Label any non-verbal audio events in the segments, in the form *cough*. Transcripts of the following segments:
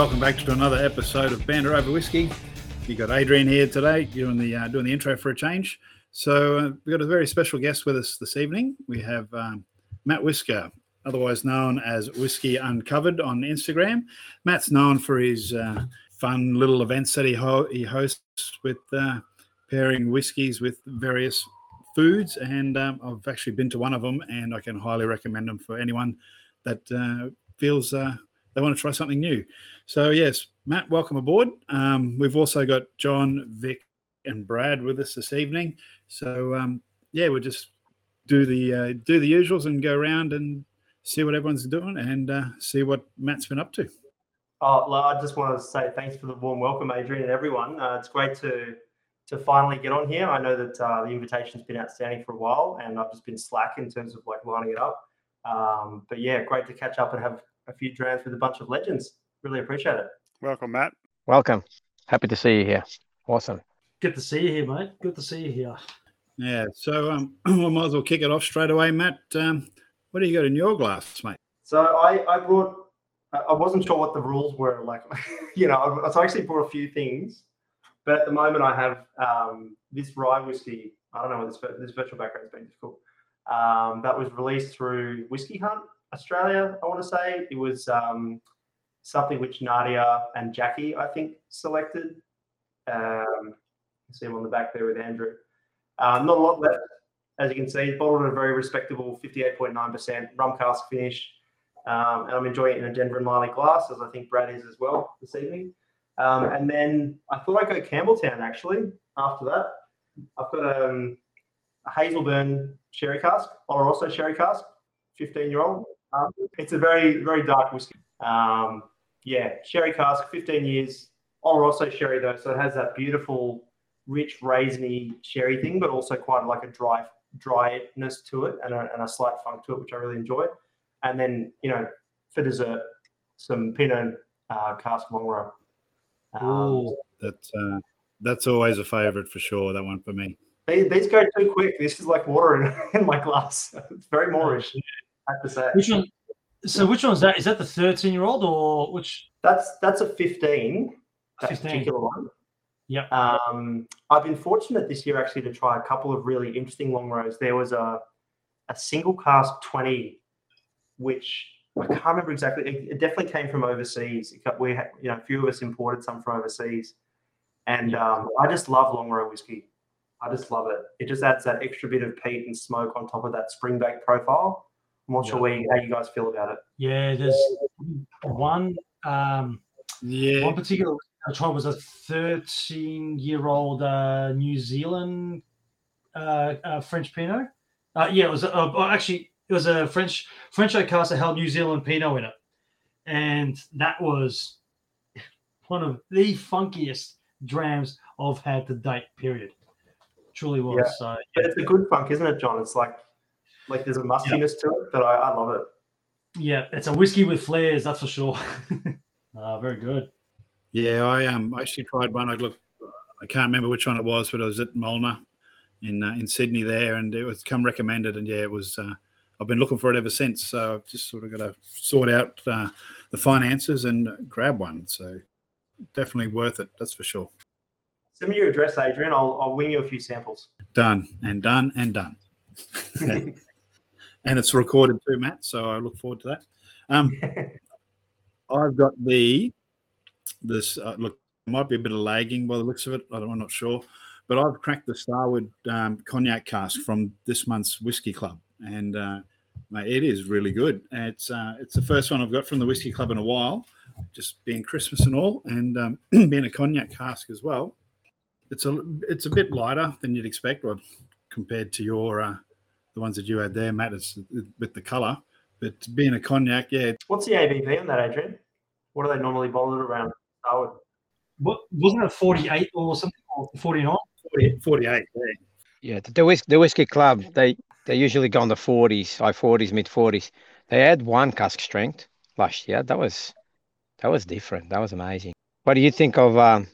Welcome back to another episode of Banter Over Whiskey. You got Adrian here today doing the uh, doing the intro for a change. So uh, we've got a very special guest with us this evening. We have um, Matt Whisker, otherwise known as Whiskey Uncovered on Instagram. Matt's known for his uh, fun little events that he, ho- he hosts with uh, pairing whiskies with various foods, and um, I've actually been to one of them, and I can highly recommend them for anyone that uh, feels uh, they want to try something new. So yes, Matt, welcome aboard. Um, we've also got John, Vic, and Brad with us this evening. So um, yeah, we'll just do the uh, do the usuals and go around and see what everyone's doing and uh, see what Matt's been up to. Oh, I just want to say thanks for the warm welcome, Adrian, and everyone. Uh, it's great to to finally get on here. I know that uh, the invitation's been outstanding for a while, and I've just been slack in terms of like lining it up. Um, but yeah, great to catch up and have a few drams with a bunch of legends. Really appreciate it. Welcome, Matt. Welcome. Happy to see you here. Awesome. Good to see you here, mate. Good to see you here. Yeah, so um, *clears throat* we might as well kick it off straight away, Matt. Um, what do you got in your glass, mate? So I, I brought, I wasn't sure what the rules were. Like, *laughs* you know, I, I actually brought a few things, but at the moment I have um, this rye whiskey. I don't know what this, this virtual background has been difficult. Um, that was released through Whiskey Hunt Australia, I want to say. It was um, something which Nadia and Jackie, I think, selected. Um, you see him on the back there with Andrew. Um, not a lot left, as you can see. Bottled at a very respectable 58.9% rum cask finish. Um, and I'm enjoying it in a Denver and glass, as I think Brad is as well this evening. Um, and then I thought I'd go Campbeltown actually after that. I've got um, a Hazelburn sherry cask, Oloroso sherry cask, 15 year old. Um, it's a very, very dark whiskey. Um, yeah, sherry cask, 15 years. Oloroso sherry though, so it has that beautiful, rich, raisiny sherry thing, but also quite like a dry dryness to it and a, and a slight funk to it, which I really enjoy. And then, you know, for dessert, some Pinot uh, cask Longrow. Um, that's uh, that's always a favourite for sure. That one for me. These, these go too quick. This is like water in, *laughs* in my glass. It's very Moorish. I have to say. Which one? So which one is that? Is that the thirteen-year-old or which? That's that's a fifteen. That 15. particular one. Yeah. Um, I've been fortunate this year actually to try a couple of really interesting Longrows. There was a a single cask twenty, which I can't remember exactly. It, it definitely came from overseas. Got, we had, you know, a few of us imported some from overseas, and um, I just love Longrow whiskey. I just love it. It just adds that extra bit of peat and smoke on top of that Springbank profile. I'm not sure where you, how you guys feel about it. Yeah, there's one. Um, Yeah, one particular I tried was a thirteen-year-old uh, New Zealand uh, uh, French Pinot. Uh, yeah, it was. A, uh, actually, it was a French French oak cask that held New Zealand Pinot in it, and that was one of the funkiest drams I've had to date. Period. Truly was. Yeah. So But it's a good funk, isn't it, John? It's like like there's a mustiness to it but I, I love it. yeah, it's a whiskey with flares, that's for sure. uh, *laughs* very good. yeah. I um I actually tried one. I look, I can't remember which one it was, but it was at Molnar in uh, in Sydney there, and it was come recommended, and yeah, it was. Uh, I've been looking for it ever since, so I've just sort of got to sort out uh, the finances and grab one. So definitely worth it, that's for sure. Send me your address, Adrian. I'll, I'll wing you a few samples. Done and done and done. *laughs* and it's recorded too, Matt. So I look forward to that. Um, *laughs* I've got the this uh, look might be a bit of lagging by the looks of it. I don't, I'm not sure, but I've cracked the Starward um, cognac cask from this month's whiskey club, and uh, mate, it is really good. It's uh, it's the first one I've got from the whiskey club in a while, just being Christmas and all, and um, *clears throat* being a cognac cask as well. It's a it's a bit lighter than you'd expect, or compared to your uh, the ones that you had there, matters with the colour, but being a cognac, yeah, What's the ABV on that, Adrian? What do they normally bottle it around? Starward. What wasn't it 48 or something or 49? 40, 48. Yeah. Yeah, the, the, whis- the whiskey club, they, they usually go in the 40s, high 40s, mid 40s. They had one cask strength last year. That was that was different. That was amazing. What do you think of um,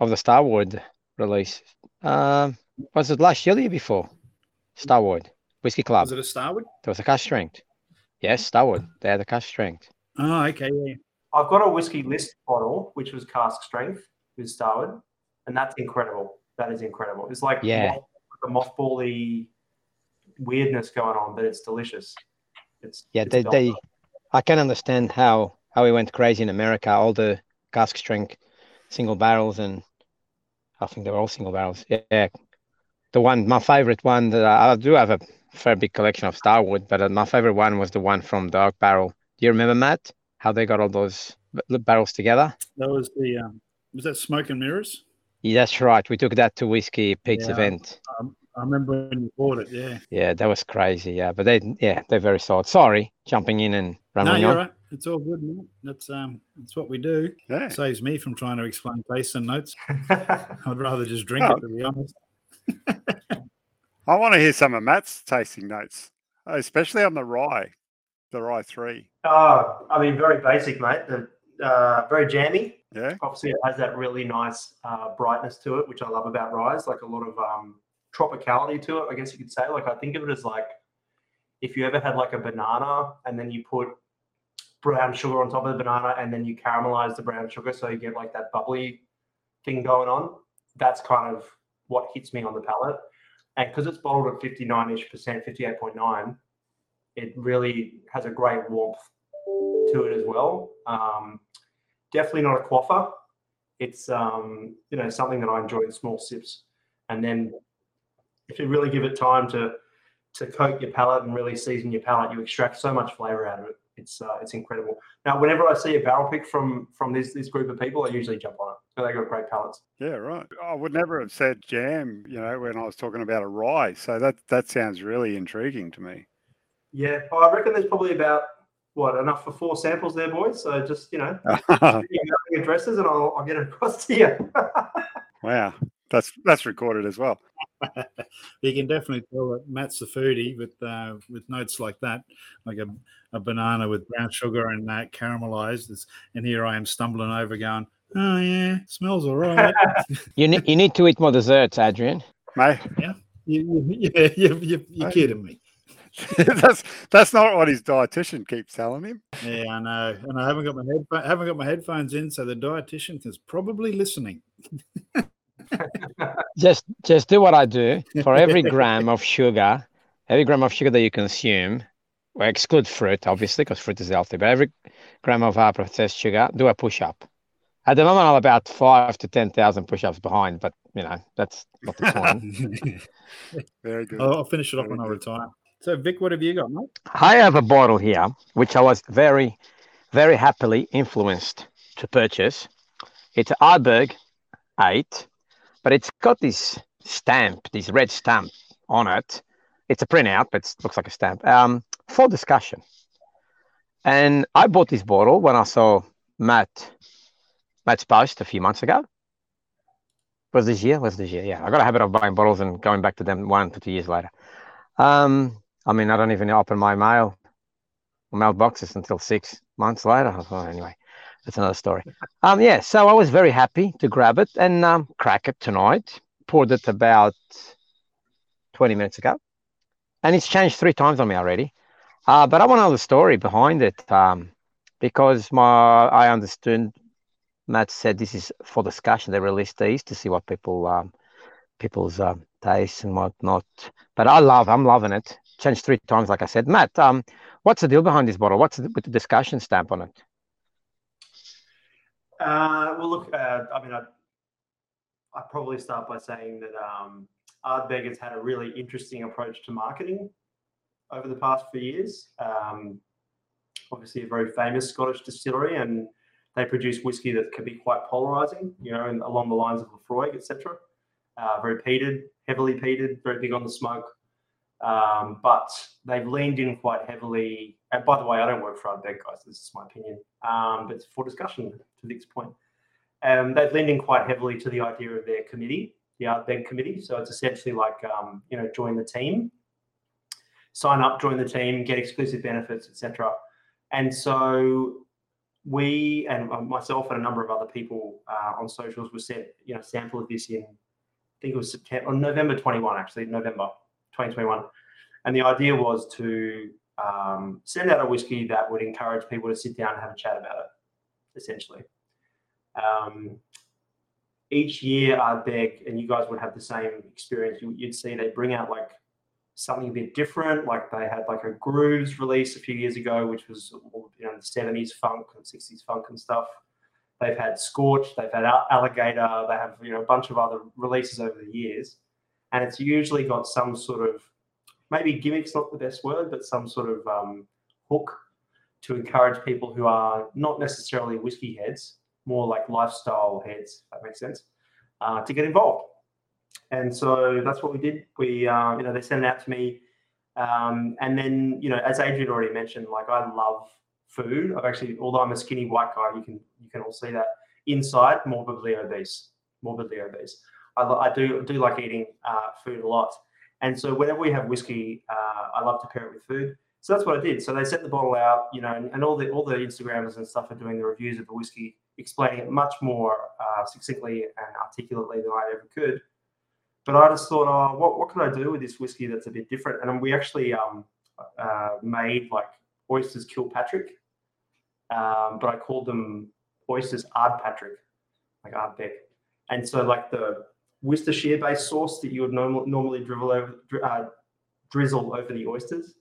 of the Starward release? Um, was it last year or the year before? Starward Whiskey Club. Was it a Starward? There was a cask strength. Yes, Starward. They had a cask strength. Oh, okay, yeah. I've got a whiskey list bottle, which was cask strength with Starward, and that's incredible. That is incredible. It's like Yeah. moth, the mothbally weirdness going on, but it's delicious. It's Yeah, it's they, gold. they I can understand how how he went crazy in America. All the cask strength single barrels, and I think they were all single barrels. Yeah, the one my favorite one that I, I do have a fair big collection of Starward, but uh, my favorite one was the one from the Oak Barrel. Do you remember Matt? How they got all those barrels together? That was the um, was that smoke and mirrors? Yeah, that's right. We took that to Whiskey Pete's Yeah. event. Um, I remember when you bought it. Yeah. Yeah, that was crazy. Yeah, but they yeah they're very solid. Sorry, jumping in and No, you're on. right. It's all good. Man. That's um, that's what we do. Yeah. Saves me from trying to explain tastes and notes. *laughs* I'd rather just drink Oh. it, to be honest. *laughs* I want to hear some of Matt's tasting notes, especially on the rye, the rye three. Oh, I mean, very basic, mate. The, uh, very jammy. Yeah. Obviously, it has that really nice uh, brightness to it, which I love about ryes. Like a lot of um, tropicality to it, I guess you could say. Like I think of it as like if you ever had like a banana and then you put brown sugar on top of the banana and then you caramelize the brown sugar so you get like that bubbly thing going on. That's kind of what hits me on the palate. And because it's bottled at 59-ish percent, 58.9, it really has a great warmth to it as well. Um, definitely not a quaffer. It's um, you know something that I enjoy in small sips, and then if you really give it time to to coat your palate and really season your palate, you extract so much flavor out of it. It's uh, it's incredible. Now, whenever I see a barrel pick from from this this group of people, I usually jump on it. So they got great palates. Yeah, right. I would never have said jam, you know, when I was talking about a rye. So that that sounds really intriguing to me. Yeah, well, I reckon there's probably about what enough for four samples there, boys. So just you know, *laughs* wow, give me your addresses and I'll, I'll get it across to you. *laughs* Wow, that's that's recorded as well. *laughs* You can definitely tell that Matt's a foodie with uh, with notes like that, like a, a banana with brown sugar and that caramelized. It's, and here I am stumbling over, going, "Oh yeah, smells all right." *laughs* You need you need to eat more desserts, Adrian. Mate, you, you, yeah, you, you, you're Hey. kidding me. *laughs* that's that's not what his dietitian keeps telling him. Yeah, I know, and I haven't got my headphones. haven't got my headphones in, so the dietitian is probably listening. Just just do what I do. For every gram of sugar, every gram of sugar that you consume, well, exclude fruit, obviously, because fruit is healthy. But every gram of uh, processed sugar, do a push up. At the moment, I'm about five to ten thousand push-ups behind, but you know that's not the point. *laughs* Very good. I'll, I'll finish it off Very when I retire. So, Vic, what have you got, mate? I have a bottle here, which I was very, very happily influenced to purchase. It's Ardbeg 8, but it's got this stamp, this red stamp on it. It's a printout, but it looks like a stamp um, for discussion. And I bought this bottle when I saw Matt Matt's post a few months ago. Was this year? Was this year? Yeah, I got a habit of buying bottles and going back to them one to two years later. Um, I mean, I don't even open my mail mailboxes until six months later. Anyway, that's another story. Um, yeah, so I was very happy to grab it and um, crack it tonight. Poured it about 20 minutes ago, and it's changed three times on me already. Uh, but I want to know the story behind it um, because my I understood Matt said this is for discussion. They released these to see what people um, people's um, tastes and whatnot. But I love, I'm loving it. Changed three times, like I said. Matt, um, what's the deal behind this bottle? What's the, with the discussion stamp on it? Uh, well, look, uh, I mean, I I probably start by saying that um, Ardbeg has had a really interesting approach to marketing over the past few years. Um, obviously, a very famous Scottish distillery, and they produce whiskey that can be quite polarizing, you know, and along the lines of Laphroaig, etc. Uh, very peated, heavily peated, very big on the smoke. Um, but they've leaned in quite heavily. And by the way, I don't work for Ardbeg, guys. This is my opinion. Um, but it's for discussion to Vic's point. Um, they've leaned in quite heavily to the idea of their committee, the Art Ardbeg committee. So it's essentially like, um, you know, join the team, sign up, join the team, get exclusive benefits, etc. And so we and uh, myself and a number of other people uh, on socials were sent, you know, sample of this in, I think it was September, or November 21, actually, November 2021. And the idea was to um, send out a whiskey that would encourage people to sit down and have a chat about it. Essentially. Um, each year, Ardbeg, and you guys would have the same experience. You, would see they bring out like something a bit different. Like they had like a Grooves release a few years ago, which was you know the seventies funk and sixties funk and stuff. They've had Scorch, they've had Alligator, they have you know a bunch of other releases over the years, and it's usually got some sort of maybe gimmick's not the best word, but some sort of um, hook to encourage people who are not necessarily whiskey heads, more like lifestyle heads, if that makes sense, uh, to get involved. And so that's what we did. We, uh, you know, they sent it out to me. Um, and then, you know, as Adrian already mentioned, like I love food. I've actually, although I'm a skinny white guy, you can you can all see that inside morbidly obese, morbidly obese. I, I do do like eating uh, food a lot, and so whenever we have whiskey, uh, I love to pair it with food. So that's what I did. So they set the bottle out, you know, and, and all the all the Instagrammers and stuff are doing the reviews of the whiskey, explaining it much more uh, succinctly and articulately than I ever could. But I just thought, oh, what what can I do with this whiskey that's a bit different? And we actually um, uh, made like oysters Kilpatrick, um, but I called them oysters Ardpatrick, like Ardbeg. And so like the Worcestershire based sauce that you would norm- normally drizzle over, uh, drizzle over the oysters.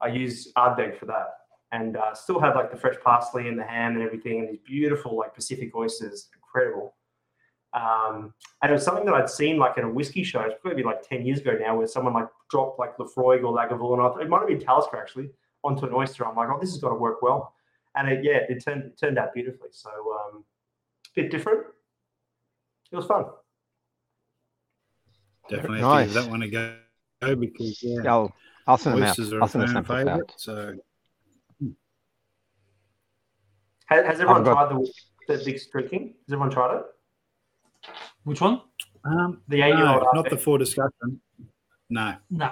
I use Ardbeg for that, and uh, still had like the fresh parsley and the ham and everything, and these beautiful like Pacific oysters, incredible. Um, and it was something that I'd seen like at a whiskey show. It's probably like ten years ago now, where someone like dropped like Laphroaig or Lagavulin, or it might have been Talisker actually, onto an oyster. I'm like, oh, this has got to work well, and it, yeah, it turned it turned out beautifully. So um, a bit different. It was fun. Definitely have nice. to give that one a go, go because yeah, I'll, I'll send them out. I'll send them favorite. So, has, has everyone got... tried the, the big streaking? Has everyone tried it? Which one? Um, the eight-year-old. No, not the four discussion. No. No.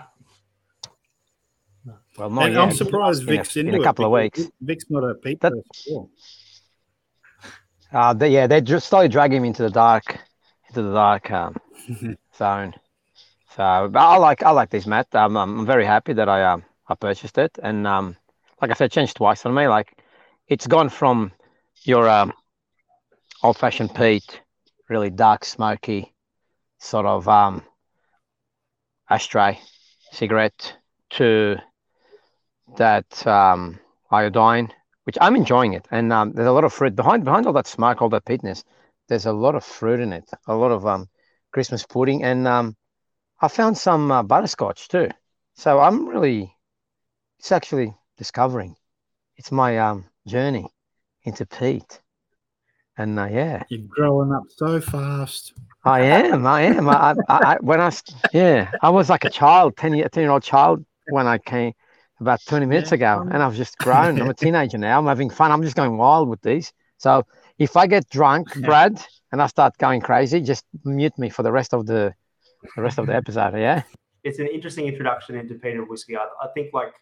no. Well, not and yet. I'm surprised Vic's in, in a couple of weeks. Vic's not a peep that, uh, they, yeah, they just slowly drag him into the dark, into the dark um, *laughs* zone. So I like I like this Matt. Um, I'm very happy that I um, I purchased it, and um, like I said, changed twice on me. Like it's gone from your um, old-fashioned peat, really dark, smoky, sort of um, ashtray cigarette to that um, iodine, which I'm enjoying it. And um, there's a lot of fruit behind behind all that smoke, all that peatness. There's a lot of fruit in it, a lot of um, Christmas pudding, and um, I found some uh, butterscotch too. So I'm really, it's actually discovering. It's my um, journey into peat. And uh, yeah, you're growing up so fast. I am. I am. I, I, I, when I yeah, I was like a child, 10 year, 10 year old child when I came about 20 minutes yeah. ago, and I've just grown. I'm a *laughs* teenager now. I'm having fun. I'm just going wild with these. So if I get drunk, *laughs* Brad, and I start going crazy, just mute me for the rest of the the rest of the episode. Yeah. It's an interesting introduction into peated whiskey. I, I think like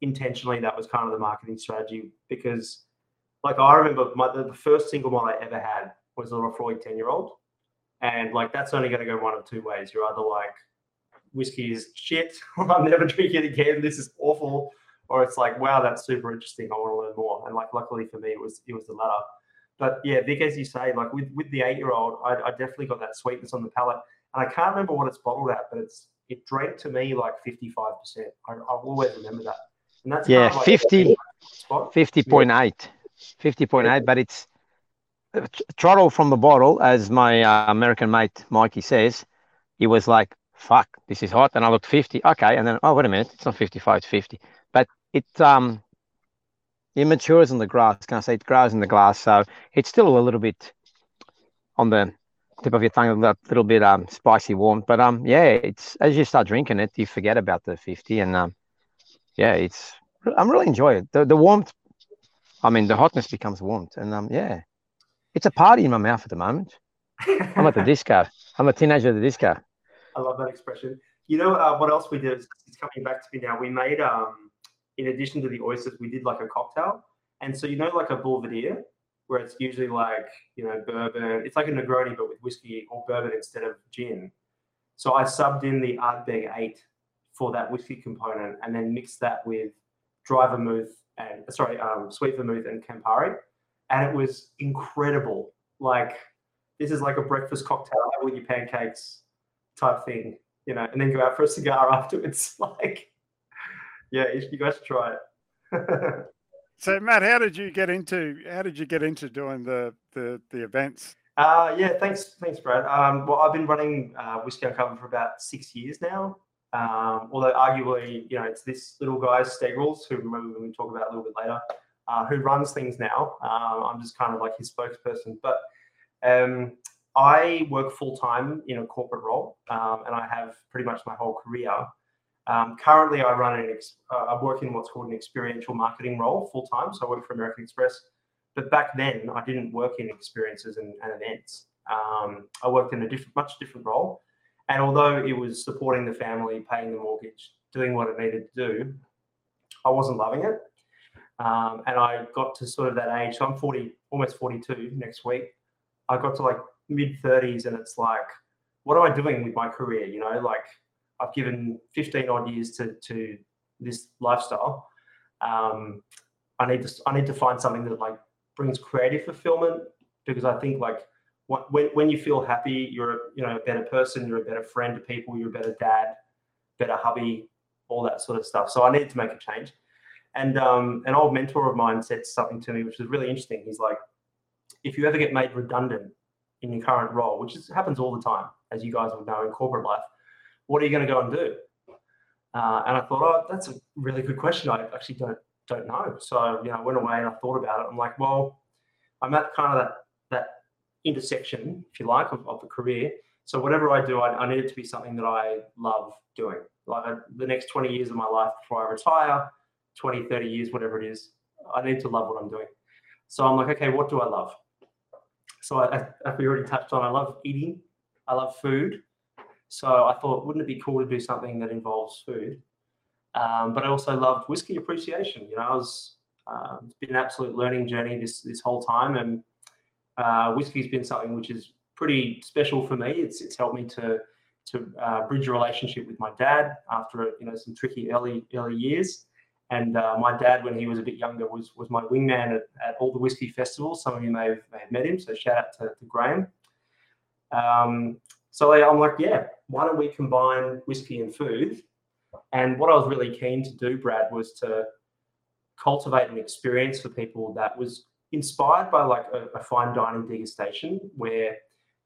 intentionally that was kind of the marketing strategy because like I remember my, the, first single malt I ever had was a Laphroaig 10 year old. And like that's only going to go one of two ways. You're either like, whiskey is shit, *laughs* or I'm never drinking it again, this is awful. Or it's like, wow, that's super interesting. I want to learn more. And like luckily for me it was it was the latter. But yeah, Vic, as you say, like with, with the eight year old, I, I definitely got that sweetness on the palate. And I can't remember what it's bottled at, but it's it drank to me like 55%. I, I'll always remember that. And that's yeah, like 50, 50.8. Yeah. 50.8, yeah. but it's uh, throttle from the bottle, as my uh, American mate Mikey says, he was like, fuck, this is hot. And I looked 50. Okay. And then, oh, wait a minute. It's not 55, it's 50. But it, um, it matures in the grass. Can I say it grows in the glass? So it's still a little bit on the tip of your tongue, a little bit um spicy warm. But um yeah, it's as you start drinking it, you forget about the 50 and um yeah, it's I'm really enjoying it. The the warmth I mean the hotness becomes warmth and um yeah. It's a party in my mouth at the moment. I'm at the *laughs* disco. I'm a teenager at the disco. I love that expression. You know uh, what else we did? It's coming back to me now. We made um in addition to the oysters, we did like a cocktail. And so you know like a Boulevardier, where it's usually like you know bourbon. It's like a Negroni but with whiskey or bourbon instead of gin. So I subbed in the Ardbeg Eight for that whiskey component, and then mixed that with dry vermouth and sorry, um, sweet vermouth and Campari, and it was incredible. Like this is like a breakfast cocktail with your pancakes type thing, you know, and then go out for a cigar *laughs* afterwards. Like, yeah, you you guys should try it. *laughs* So Matt, how did you get into how did you get into doing the the, the events? Uh, yeah, thanks, thanks, Brad. Um, well, I've been running uh, Whiskey Uncovered for about six years now. Um, although arguably, you know, it's this little guy, Stegrels, who maybe we can talk about a little bit later, uh, who runs things now. Um, I'm just kind of like his spokesperson. But um, I work full time in a corporate role, um, and I have pretty much my whole career. Um, currently, I run an ex- uh, I work in what's called an experiential marketing role full time. So I work for American Express. But back then, I didn't work in experiences and, and events. Um, I worked in a different, much different role. And although it was supporting the family, paying the mortgage, doing what it needed to do, I wasn't loving it. Um, and I got to sort of that age. So I'm 40, almost 42 next week. I got to like mid 30s, and it's like, what am I doing with my career? You know, like I've given 15 odd years to to this lifestyle. Um, I need to I need to find something that like brings creative fulfillment because I think like when when you feel happy, you're you know a better person, you're a better friend to people, you're a better dad, better hubby, all that sort of stuff. So I needed to make a change. And um, an old mentor of mine said something to me, which was really interesting. He's like, if you ever get made redundant in your current role, which is, happens all the time, as you guys would know in corporate life, what are you going to go and do? Uh, and I thought, oh, that's a really good question. I actually don't don't know. So you know, I went away and I thought about it. I'm like, well, I'm at kind of that that intersection, if you like, of, of the career. So whatever I do, I, I need it to be something that I love doing. Like I, the next 20 years of my life before I retire, 20, 30 years, whatever it is, I need to love what I'm doing. So I'm like, okay, what do I love? So I, as we already touched on, I love eating. I love food. So I thought, wouldn't it be cool to do something that involves food? Um, but I also loved whiskey appreciation. You know, I was uh, it's been an absolute learning journey this this whole time, and uh, whiskey's been something which is pretty special for me. It's it's helped me to to uh, bridge a relationship with my dad after you know some tricky early early years. And uh, my dad, when he was a bit younger, was was my wingman at, at all the whiskey festivals. Some of you may have, may have met him, so shout out to, to Graham. Um, so I'm like, yeah, why don't we combine whiskey and food? And what I was really keen to do, Brad, was to cultivate an experience for people that was inspired by like a, a fine dining degustation where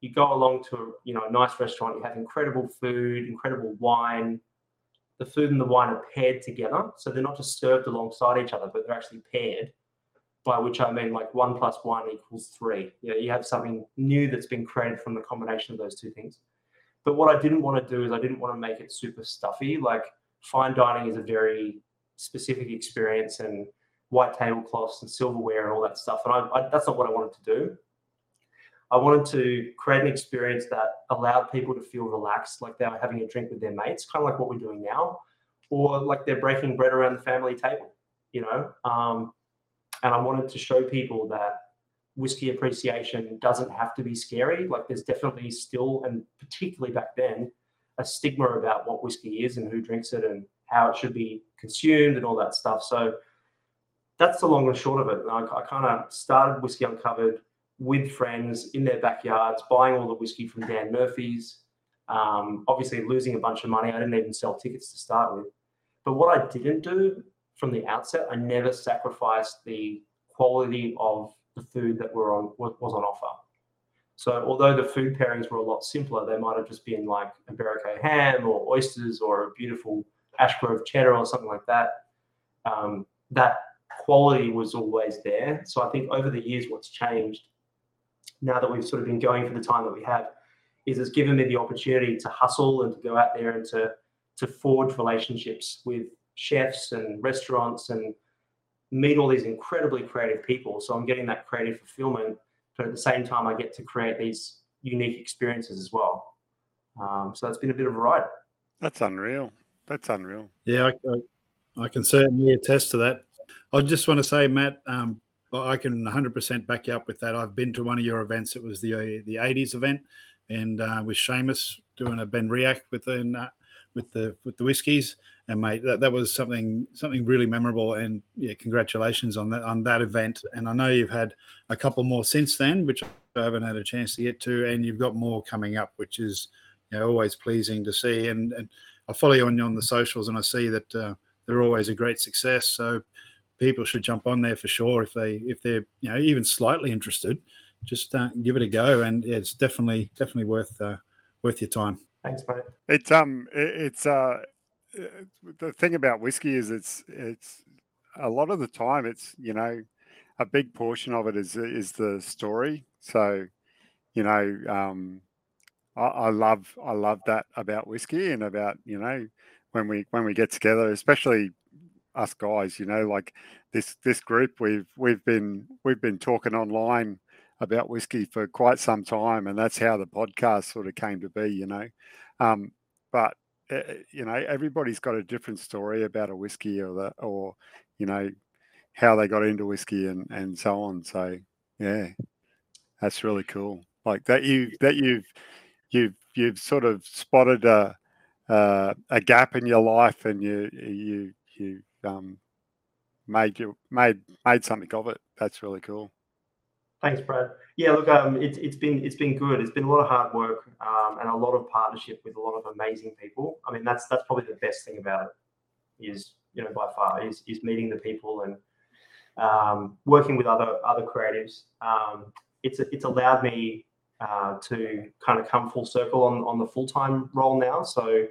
you go along to you know a nice restaurant, you have incredible food, incredible wine. The food and the wine are paired together, so they're not just served alongside each other, but they're actually paired. By which I mean like one plus one equals three. You know, you have something new that's been created from the combination of those two things. But what I didn't want to do is I didn't want to make it super stuffy. Like fine dining is a very specific experience and white tablecloths and silverware and all that stuff. And I, I, that's not what I wanted to do. I wanted to create an experience that allowed people to feel relaxed, like they were having a drink with their mates, kind of like what we're doing now, or like they're breaking bread around the family table, you know. Um, and I wanted to show people that whiskey appreciation doesn't have to be scary. Like there's definitely still, and particularly back then, a stigma about what whiskey is and who drinks it and how it should be consumed and all that stuff. So that's the long and short of it. I, I kind of started Whiskey Uncovered with friends in their backyards, buying all the whiskey from Dan Murphy's. Um, obviously, losing a bunch of money. I didn't even sell tickets to start with. But what I didn't do from the outset, I never sacrificed the quality of the food that were on was on offer. So although the food pairings were a lot simpler, they might have just been like a Berwick ham or oysters or a beautiful Ashgrove cheddar or something like that. Um, that quality was always there. So I think over the years, what's changed now that we've sort of been going for the time that we have is it's given me the opportunity to hustle and to go out there and to to forge relationships with chefs and restaurants and meet all these incredibly creative people. So I'm getting that creative fulfillment but at the same time, I get to create these unique experiences as well. Um, so it's been a bit of a ride. That's unreal. That's unreal. Yeah, I, I, I can certainly attest to that. I just want to say, Matt, um, I can 100% back you up with that. I've been to one of your events. It was the the 80s event, and uh, with Seamus doing a Ben Riach within uh, with the with the whiskies. And mate, that, that was something something really memorable. And yeah, congratulations on that on that event. And I know you've had a couple more since then, which I haven't had a chance to get to, and you've got more coming up, which is you know, always pleasing to see. And, and I follow you on on the socials, and I see that uh, they're always a great success. So people should jump on there for sure if they if they're you know even slightly interested. Just uh, give it a go, and yeah, it's definitely definitely worth uh, worth your time. Thanks, mate. It's um, it, it's uh, the thing about whiskey is it's it's a lot of the time it's you know a big portion of it is is the story. So you know um, I, I love I love that about whiskey and about you know when we when we get together, especially us guys. You know, like this this group we've we've been we've been talking online about whiskey for quite some time, and that's how the podcast sort of came to be. You know, um, but uh, you know everybody's got a different story about a whiskey or the or you know how they got into whiskey and and so on. So yeah, that's really cool. Like that you that you've you've you've sort of spotted a uh, a gap in your life and you you you um, made you made made something of it. That's really cool. Thanks, Brad. Yeah, look, um, it's it's been it's been good. It's been a lot of hard work um, and a lot of partnership with a lot of amazing people. I mean, that's that's probably the best thing about it is you know by far is is meeting the people and um, working with other other creatives. Um, it's it's allowed me uh, to kind of come full circle on, on the full time role now. So,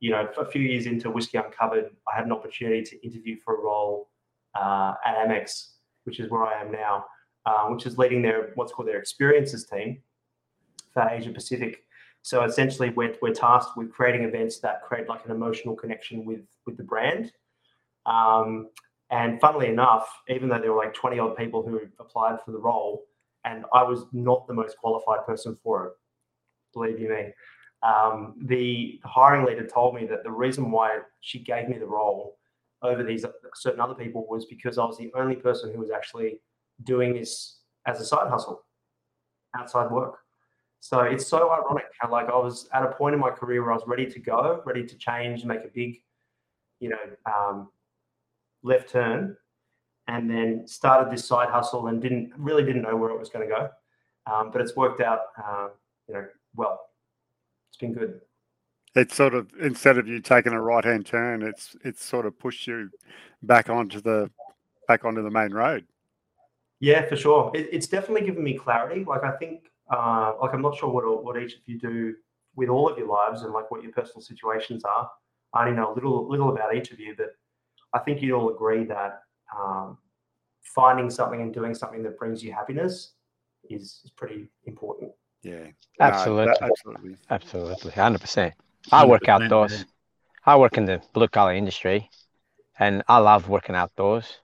you know, a few years into Whiskey Uncovered, I had an opportunity to interview for a role uh, at Amex, which is where I am now, uh, which is leading their what's called their experiences team for Asia Pacific. So essentially, we're, we're tasked with creating events that create like an emotional connection with with the brand. Um, and funnily enough, even though there were like 20 odd people who applied for the role, and I was not the most qualified person for it. Believe you me. Um, the hiring leader told me that the reason why she gave me the role over these certain other people was because I was the only person who was actually doing this as a side hustle, outside work. So it's so ironic how like I was at a point in my career where I was ready to go, ready to change, make a big, you know, um, left turn, and then started this side hustle and didn't really didn't know where it was going to go. Um, but it's worked out, uh, you know, well. It's been good. It's sort of instead of you taking a right hand turn, it's it's sort of pushed you back onto the back onto the main road. Yeah, for sure. It, it's definitely given me clarity. Like I think, uh, like I'm not sure what what each of you do with all of your lives and like what your personal situations are. I only know a little little about each of you, but I think you'd all agree that um, finding something and doing something that brings you happiness is, is pretty important. Yeah, Absolutely. No, that- absolutely. Absolutely, hundred percent. I work outdoors. yeah. I work in the blue collar industry, and I love working outdoors.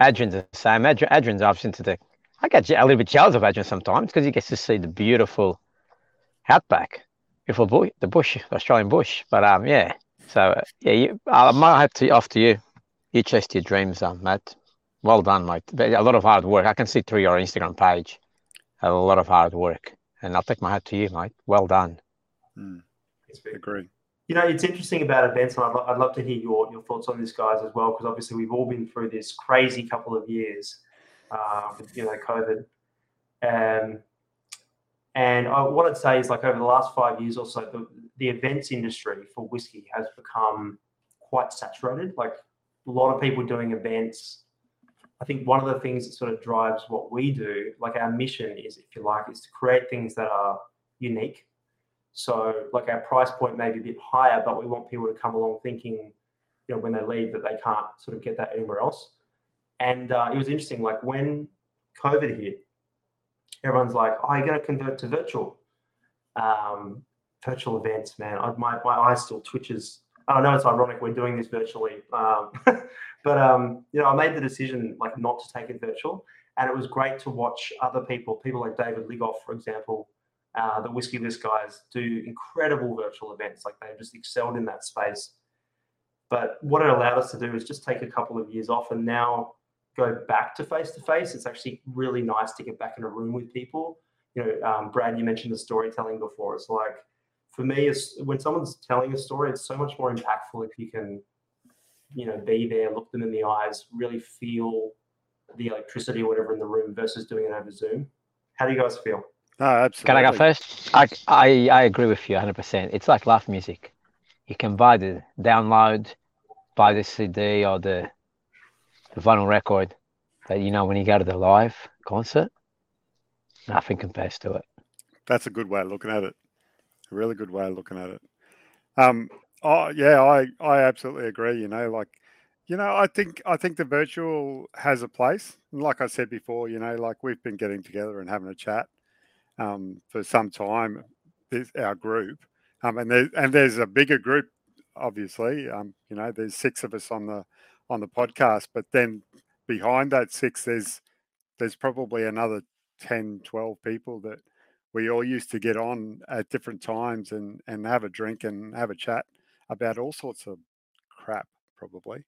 Adrian's the same. Adrian, Adrian's obviously into the. I get a little bit jealous of Adrian sometimes because he gets to see the beautiful outback, beautiful bush, the bush, Australian bush. But um, yeah. So uh, yeah, you, I might have to off to you. You chased your dreams, um, Matt. Well done, mate. A lot of hard work. I can see through your Instagram page. A lot of hard work, and I'll take my hat to you, mate. Well done. Mm, agree. You know, it's interesting about events, and I'd, lo- I'd love to hear your, your thoughts on this, guys, as well, because obviously we've all been through this crazy couple of years uh, with, you know, COVID. Um, and I, what I'd say is, like, over the last five years or so, the, the events industry for whiskey has become quite saturated. Like, a lot of people doing events. I think one of the things that sort of drives what we do, like our mission is, if you like, is to create things that are unique so, like our price point may be a bit higher, but we want people to come along thinking, you know, when they leave that they can't sort of get that anywhere else. And uh, it was interesting, like when COVID hit, everyone's like, "Oh, you're going to convert to virtual, um, virtual events." Man, I, my my eye still twitches. I know it's ironic we're doing this virtually, um, *laughs* but um, you know, I made the decision like not to take it virtual, and it was great to watch other people, people like David Ligoff, for example, uh, the Whiskey List guys do incredible virtual events. Like they've just excelled in that space. But what it allowed us to do is just take a couple of years off and now go back to face to face. It's actually really nice to get back in a room with people. You know, um, Brad, you mentioned the storytelling before. It's like for me, is when someone's telling a story, it's so much more impactful if you can, you know, be there, look them in the eyes, really feel the electricity or whatever in the room versus doing it over Zoom. How do you guys feel? No, absolutely. Can I go first? I, I, I agree with you 100%. It's like live music. You can buy the download, buy the CD or the, the vinyl record, but you know, when you go to the live concert, nothing compares to it. That's a good way of looking at it. A really good way of looking at it. Um, oh yeah, I I absolutely agree. You know, like, you know, I think I think the virtual has a place. And like I said before, you know, like we've been getting together and having a chat um, for some time. This, our group, um, and there and there's a bigger group, obviously. Um, you know, there's six of us on the on the podcast, but then behind that six, there's there's probably another 10, 12 people that we all used to get on at different times and and have a drink and have a chat about all sorts of crap, probably.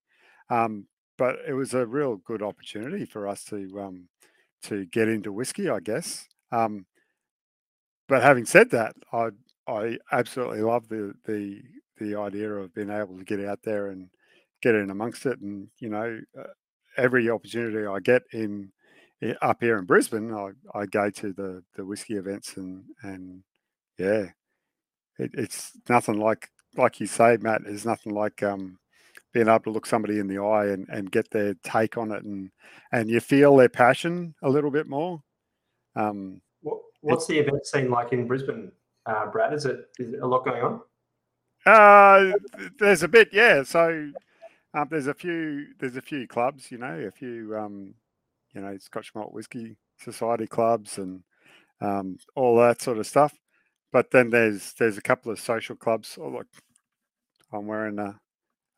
Um, but it was a real good opportunity for us to um, to get into whiskey, I guess. Um, but having said that, I I absolutely love the the the idea of being able to get out there and get in amongst it, and you know, uh, every opportunity I get in yeah, up here in Brisbane, I, I go to the the whiskey events and and yeah, it, it's nothing like like you say, Matt. There's nothing like um, being able to look somebody in the eye and, and get their take on it, and and you feel their passion a little bit more. Um, what's the event scene like in Brisbane, uh, Brad? Is it is a lot going on? Uh, there's a bit, yeah. So um, there's a few there's a few clubs, you know, a few um, you know, Scotch Malt Whiskey Society clubs and um, all that sort of stuff. But then there's there's a couple of social clubs. Oh look, I'm wearing a,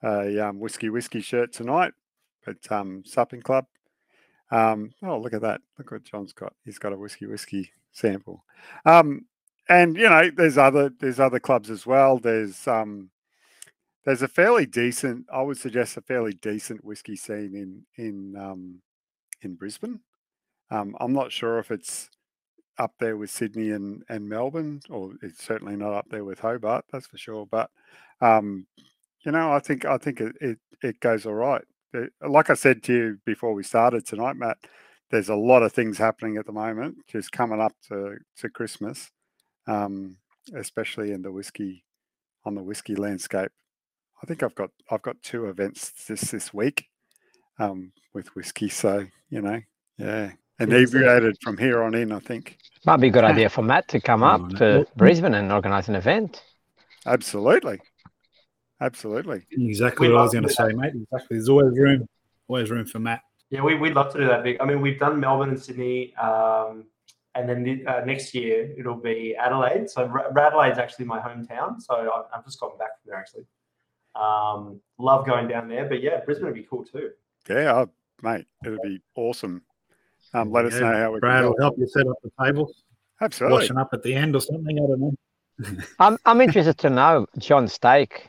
a um, whiskey whiskey shirt tonight, but um, supping club. Um, oh look at that! Look what John's got. He's got a whiskey whiskey sample. Um, and you know, there's other there's other clubs as well. There's um, there's a fairly decent, I would suggest, a fairly decent whiskey scene in in um, in Brisbane. Um, I'm not sure if it's up there with Sydney and, and Melbourne, or it's certainly not up there with Hobart, that's for sure. But um, you know, I think I think it it, it goes all right. It, like I said to you before we started tonight, Matt, there's a lot of things happening at the moment, just coming up to to Christmas, um, especially in the whiskey on the whiskey landscape. I think I've got I've got two events this this week um, with whiskey. So you know, yeah, inebriated from here on in. I think might be a good *laughs* idea for Matt to come up to Brisbane and organise an event. Absolutely, absolutely. Exactly what I was going to say, mate. Exactly. There's always room, always room for Matt. Yeah, we, we'd love to do that, Vic. I mean, we've done Melbourne and Sydney, um, and then uh, next year it'll be Adelaide. So R- Adelaide's actually my hometown, so I've, I've just gotten back from there actually. Um, love going down there, but yeah, Brisbane would be cool too. Yeah, oh, mate, it'll be awesome. Um, let us know how we Brad can will help you set up the table, Absolutely. washing up at the end or something. I don't know. I'm I'm interested to know John take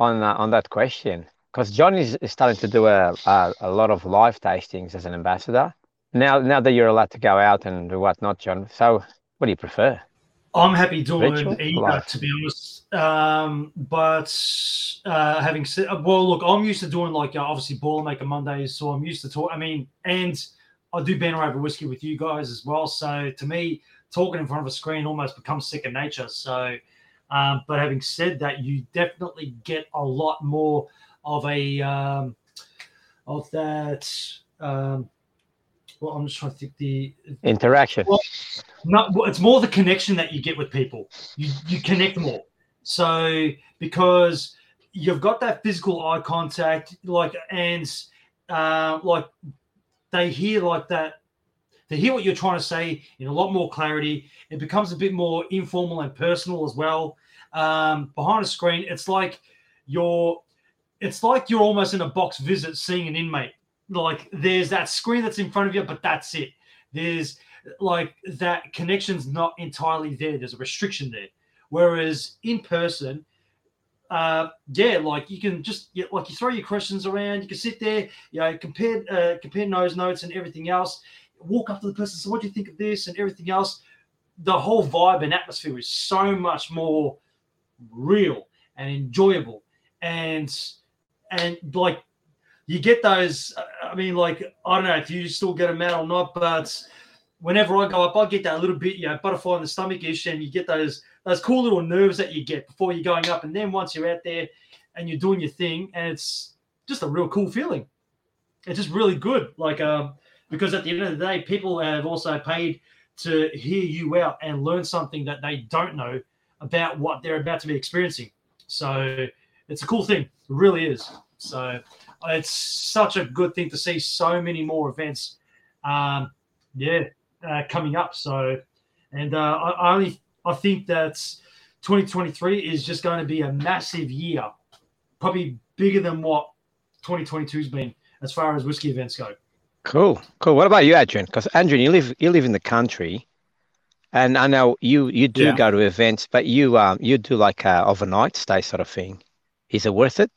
on uh, on that question because John is, is starting to do a, a a lot of live tastings as an ambassador. Now now that you're allowed to go out and do whatnot, John. So what do you prefer? I'm happy doing either, Live. to be honest. Um, but uh, having said, well, look, I'm used to doing like uh, obviously Boilermaker Mondays, so I'm used to talk. I mean, and I do Banter over whiskey with you guys as well. So to me, talking in front of a screen almost becomes second nature. So, um, but having said that, you definitely get a lot more of a um, of that. Um, well, I'm just trying to think the Interaction. Well, not well, it's more the connection that you get with people. You you connect more. So because you've got that physical eye contact, like and uh, like they hear like that. They hear what you're trying to say in a lot more clarity. It becomes a bit more informal and personal as well. Um, behind a screen, it's like you're it's like you're almost in a box visit seeing an inmate. Like there's that screen that's in front of you, but that's it. There's like that connection's not entirely there. There's a restriction there. Whereas in person, uh, yeah, like you can just like you throw your questions around. You can sit there, you know, compare uh, compare nose notes and everything else. Walk up to the person, so what do you think of this and everything else? The whole vibe and atmosphere is so much more real and enjoyable, and and like you get those. I mean, like I don't know if you still get them out or not, but whenever I go up, I get that little bit, you know, butterfly in the stomach ish, and you get those those cool little nerves that you get before you're going up, and then once you're out there and you're doing your thing, and it's just a real cool feeling. It's just really good, like um, because at the end of the day, people have also paid to hear you out and learn something that they don't know about what they're about to be experiencing. So it's a cool thing, it really is. So it's such a good thing to see so many more events. Um, yeah, uh, coming up. So, and uh, I, I only I think that 2023 is just going to be a massive year, probably bigger than what 2022's been as far as whiskey events go. Cool, cool. What about you, Adrian? Because Adrian, you live you live in the country, and I know you you do Yeah. go to events, but you um you do like a overnight stay sort of thing. Is it worth it?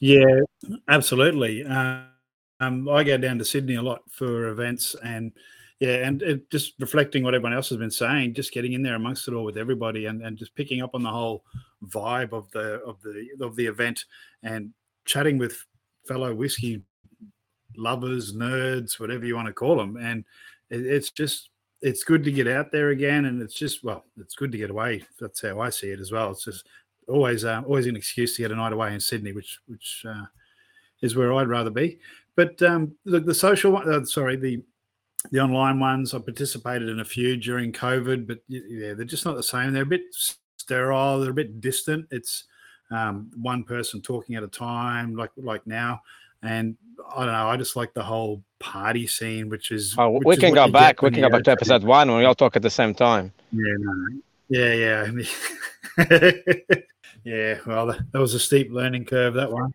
Yeah, absolutely. Uh, um, I go down to Sydney a lot for events, and yeah, and it, just reflecting what everyone else has been saying, just getting in there amongst it all with everybody, and, and just picking up on the whole vibe of the of the of the event, and chatting with fellow whiskey lovers, nerds, whatever you want to call them, and it, it's just it's good to get out there again, and it's just well, it's good to get away. That's how I see it as well. It's just always uh, always an excuse to get a night away in Sydney, which which uh, is where I'd rather be. But um, the, the social uh, sorry, the the online ones, I participated in a few during COVID, but yeah, they're just not the same. They're a bit sterile. They're a bit distant. It's um, one person talking at a time, like like now. And I don't know. I just like the whole party scene, which is. Oh, which we can what go back. We can go back to episode one when we all talk at the same time. yeah, no. yeah, yeah, *laughs* yeah. Well, that, that was a steep learning curve. That one.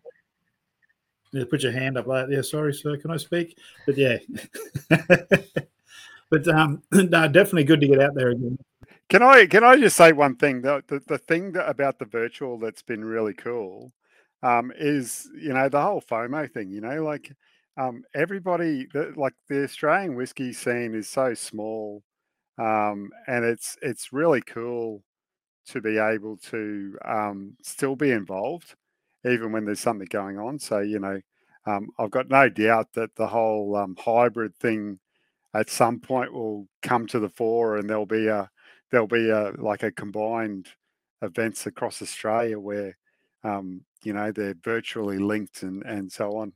Yeah, put your hand up like, yeah. Sorry, sir. Can I speak? But yeah, *laughs* but um, *clears throat* no, definitely good to get out there again. Can I can I just say one thing? The the, the thing that, about the virtual that's been really cool um, is you know the whole FOMO thing. You know, like um, everybody, the, like the Australian whiskey scene is so small, um, and it's it's really cool to be able to um, still be involved, even when there's something going on. So you know, um, I've got no doubt that the whole um, hybrid thing at some point will come to the fore, and there'll be a there'll be a like a combined events across Australia where um, you know they're virtually linked and and so on.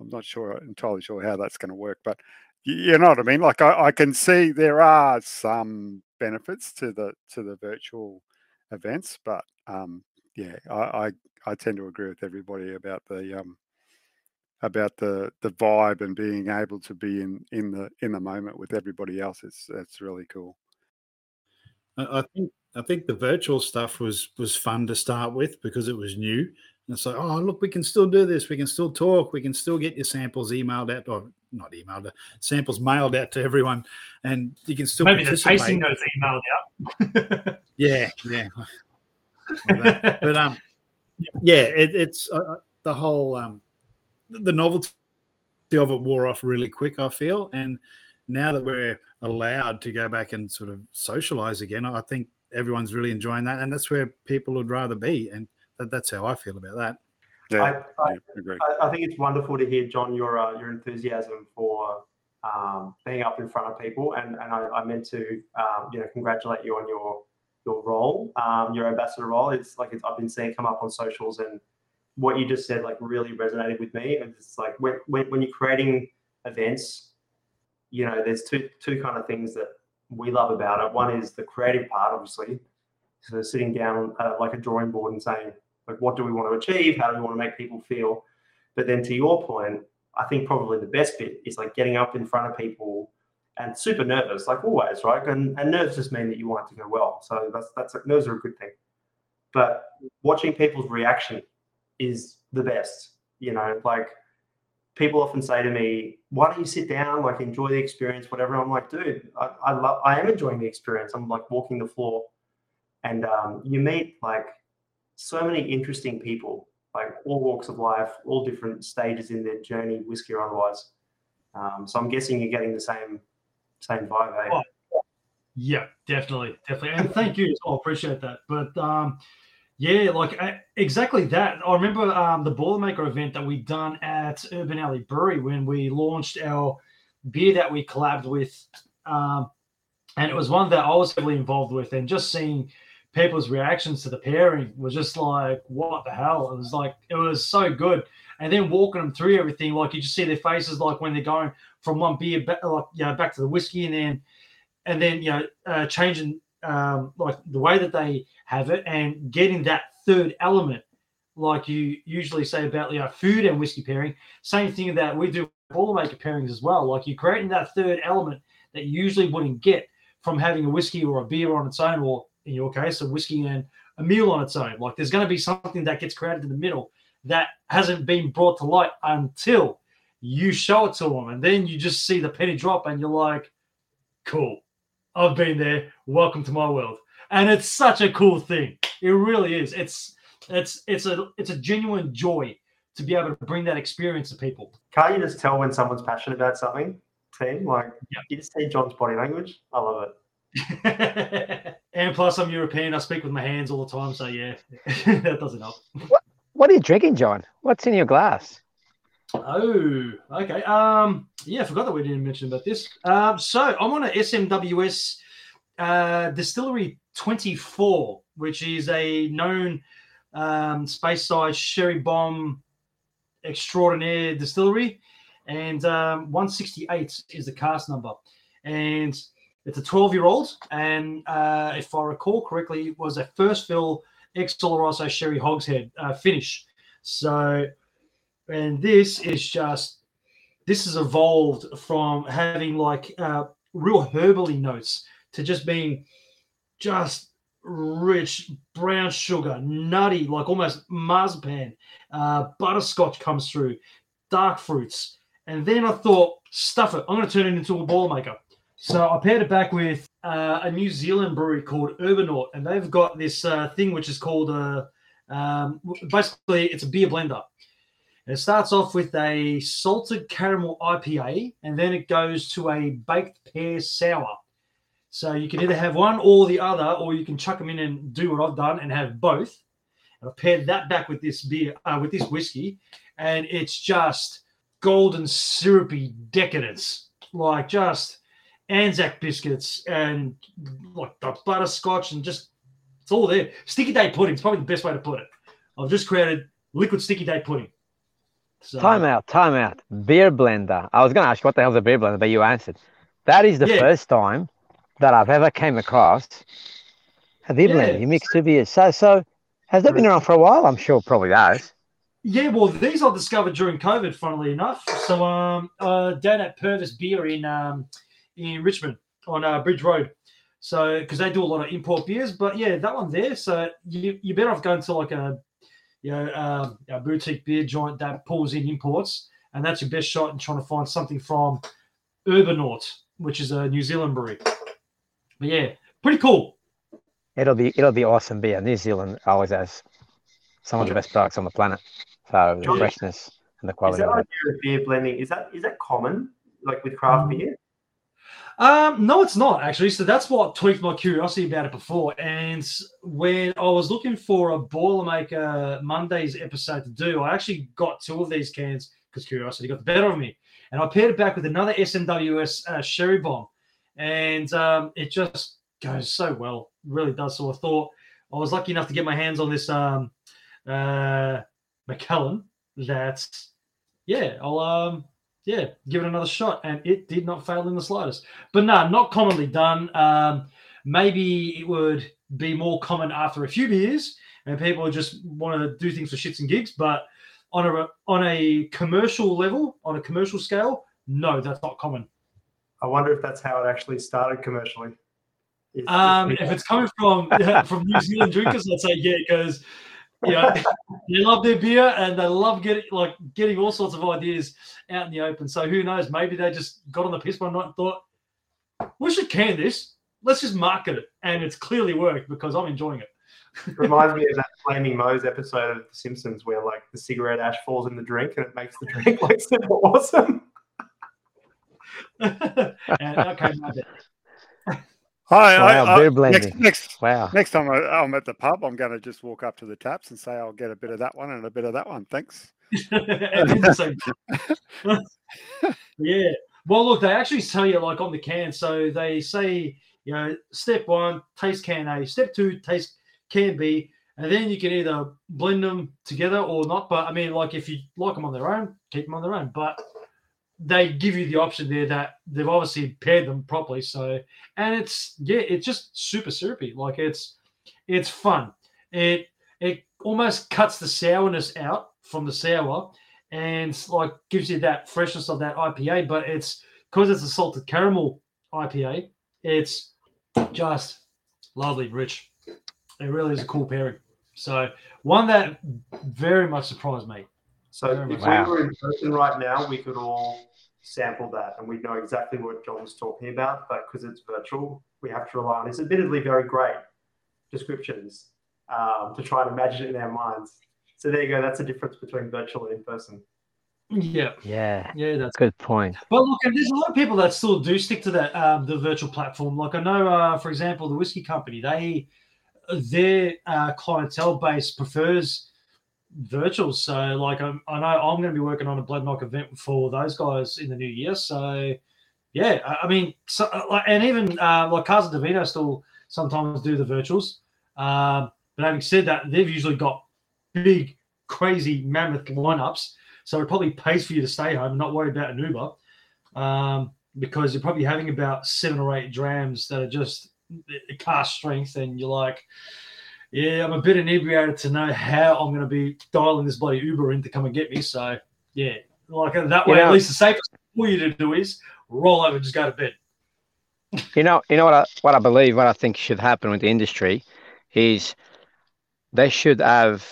I'm not sure entirely sure how that's going to work, but you know what I mean. Like I, I can see there are some benefits to the to the virtual events, but um, yeah, I, I I tend to agree with everybody about the um, about the the vibe and being able to be in in the in the moment with everybody else. It's it's really cool. I think I think the virtual stuff was was fun to start with because it was new. And it's like, oh look, we can still do this. We can still talk. We can still get your samples emailed out, or not emailed, uh, samples mailed out to everyone, and you can still Maybe the tasting notes emailed out. *laughs* Yeah, yeah. But um, yeah, it, it's uh, uh, the whole um, the novelty of it wore off really quick. I feel, and now that we're allowed to go back and sort of socialize again, I think everyone's really enjoying that, and that's where people would rather be, and that, that's how I feel about that. Yeah, I, I, yeah, agree. I, I think it's wonderful to hear, John, your uh, your enthusiasm for um, being up in front of people, and and I, I meant to um, you know congratulate you on your your role, um, your ambassador role. It's like it's, I've been seeing come up on socials, and what you just said like really resonated with me. And it's like when, when when you're creating events, you know, there's two two kind of things that we love about it. One is the creative part, obviously, so sitting down uh, like a drawing board and saying like what do we want to achieve? How do we want to make people feel? But then to your point i think probably the best bit is like getting up in front of people and super nervous like always right? And, and nerves just mean that you want it to go well. So that's that's a nerves are a good thing. But watching people's reaction is the best you know? Like people often say to me why don't you sit down like enjoy the experience whatever i'm like dude i, I love i am enjoying the experience i'm like walking the floor and um, you meet like so many interesting people, like all walks of life, all different stages in their journey, whiskey or otherwise. Um, so I'm guessing you're getting the same same vibe. Eh? Oh, Yeah, definitely, definitely, and thank you. I appreciate that. But um, Yeah, like uh, exactly that. I remember um, the Boilermaker event that we done at Urban Alley Brewery when we launched our beer that we collabed with, um, and it was one that I was heavily involved with, and just seeing people's reactions to the pairing was just like, what the hell? It was like it was so good, and then walking them through everything, like you just see their faces, like when they're going from one beer back, like you know, back to the whiskey, and then and then you know uh, changing um, like the way that they have it and getting that third element, like you usually say about you know, food and whiskey pairing. Same thing that we do Boilermaker pairings as well. Like you're creating that third element that you usually wouldn't get from having a whiskey or a beer on its own, or in your case, a whiskey and a meal on its own. Like there's going to be something that gets created in the middle that hasn't been brought to light until you show it to them, and then you just see the penny drop, and you're like, "Cool, I've been there. Welcome to my world." And it's such a cool thing. It really is. It's it's it's a it's a genuine joy to be able to bring that experience to people. Can't you just tell when someone's passionate about something, team? Like Yeah. you just see John's body language. I love it. *laughs* and plus, I'm European. I speak with my hands all the time, so yeah, *laughs* that doesn't help. What are you drinking, John? What's in your glass? Oh, okay. Um, yeah, I forgot that we didn't mention about this. Um, so I'm on a SMWS uh, Distillery 24, which is a known um, space size sherry bomb extraordinaire distillery, and um, 168 is the cask number, and it's a 12 year old, and uh, if I recall correctly, it was a first fill ex Oloroso sherry hogshead uh, finish. So, and this is just this has evolved from having like uh, real herbally notes to just being just rich brown sugar, nutty, like almost marzipan. Uh, butterscotch comes through, dark fruits. And then I thought, stuff it, I'm going to turn it into a Boilermaker. So I paired it back with uh, a New Zealand brewery called Urbanaut, and they've got this uh, thing which is called a um, basically it's a beer blender. And it starts off with a salted caramel IPA, and then it goes to a baked pear sour. So you can either have one or the other, or you can chuck them in and do what I've done and have both. And I've paired that back with this beer, uh, with this whiskey, and it's just golden syrupy decadence, like just Anzac biscuits and like the butterscotch and just it's all there. Sticky date pudding is probably the best way to put it. I've just created liquid sticky date pudding. So, Time out, time out. Beer blender. I was going to ask you what the hell's a beer blender, but you answered. That is the Yeah. first time that I've ever came across a beer Yeah. blender. You mix two beers. So, so has that been around for a while? I'm sure probably has. Yeah, well, these I discovered during COVID, funnily enough. So, um, uh, down at Purvis Beer in um, in Richmond on uh, Bridge Road. So, because they do a lot of import beers, but yeah, that one there. So you you better off going to like a you know um, a boutique beer joint that pulls in imports, and that's your best shot in trying to find something from Urbanaut, which is a New Zealand brewery. But yeah, pretty cool. It'll be it'll be awesome beer. New Zealand always has some of the best products on the planet. So the freshness and the quality. Is quality that of it. idea of beer blending? Is that is that common? Like with craft Mm. beer? Um, no, it's not actually. So that's what tweaked my curiosity about it before. And when I was looking for a Boilermaker Mondays episode to do, I actually got two of these cans because curiosity got the better of me. And I paired it back with another SMWS uh, Sherry Bomb, and um, it just goes so well. Really does. So I thought I was lucky enough to get my hands on this um, uh, Macallan. That yeah, I'll um, yeah, give it another shot, and it did not fail in the slightest. But no, not commonly done. Um, maybe it would be more common after a few beers, and people just want to do things for shits and gigs. But on a on a commercial level, on a commercial scale, no, that's not common. I wonder if that's how it actually started commercially. Um, if it's coming from *laughs* from New Zealand drinkers, I'd say yeah, because you know they love their beer and they love getting like getting all sorts of ideas out in the open. So who knows? Maybe they just got on the piss one night and thought we should can this. Let's just market it, and it's clearly worked because I'm enjoying it. reminds me of that Flaming Moe's episode of The Simpsons where like the cigarette ash falls in the drink and it makes the drink like super awesome. *laughs* and, okay. *laughs* I, Wow, I, I, beer next, blending. next Wow. next time I, I'm at the pub, I'm going to just walk up to the taps and say, "I'll get a bit of that one and a bit of that one, thanks." *laughs* And do the same. *laughs* yeah. Well, look, they actually tell you like on the can. So they say, you know, step one, taste can A. Step two, taste can B. And then you can either blend them together or not. But I mean, like if you like them on their own, keep them on their own. But they give you the option there that they've obviously paired them properly. So, and it's yeah, it's just super syrupy. Like it's it's fun. It it almost cuts the sourness out from the sour and like gives you that freshness of that IPA. But it's because it's a salted caramel IPA. It's just lovely, rich. It really is a cool pairing. So one that very much surprised me. So if. Wow. we were in person right now, we could all sample that and we'd know exactly what John's talking about. But because it's virtual, we have to rely on his admittedly very great descriptions um, to try and imagine it in our minds. So there you go. That's the difference between virtual and in person. Yeah, Yeah. yeah, that's. A good point. But look, and there's a lot of people that still do stick to that um, the virtual platform. Like I know, uh, for example, the whiskey company, they their uh, clientele base prefers virtual. So, like, I'm, I know I'm going to be working on a Bladnoch event for those guys in the new year. So, yeah, I, I mean, so, uh, like, and even uh, like Casa Divino still sometimes do the virtuals. Um, but having said that, they've usually got big, crazy, mammoth lineups. So it probably pays for you to stay home and not worry about an Uber um, because you're probably having about seven or eight drams that are just uh, cask strength, and you're like, yeah, I'm a bit inebriated to know how I'm going to be dialing this bloody Uber in to come and get me. So yeah, like that way, at least the safest for you to do is roll over, and just go to bed. You know, you know what I what I believe, what I think should happen with the industry is they should have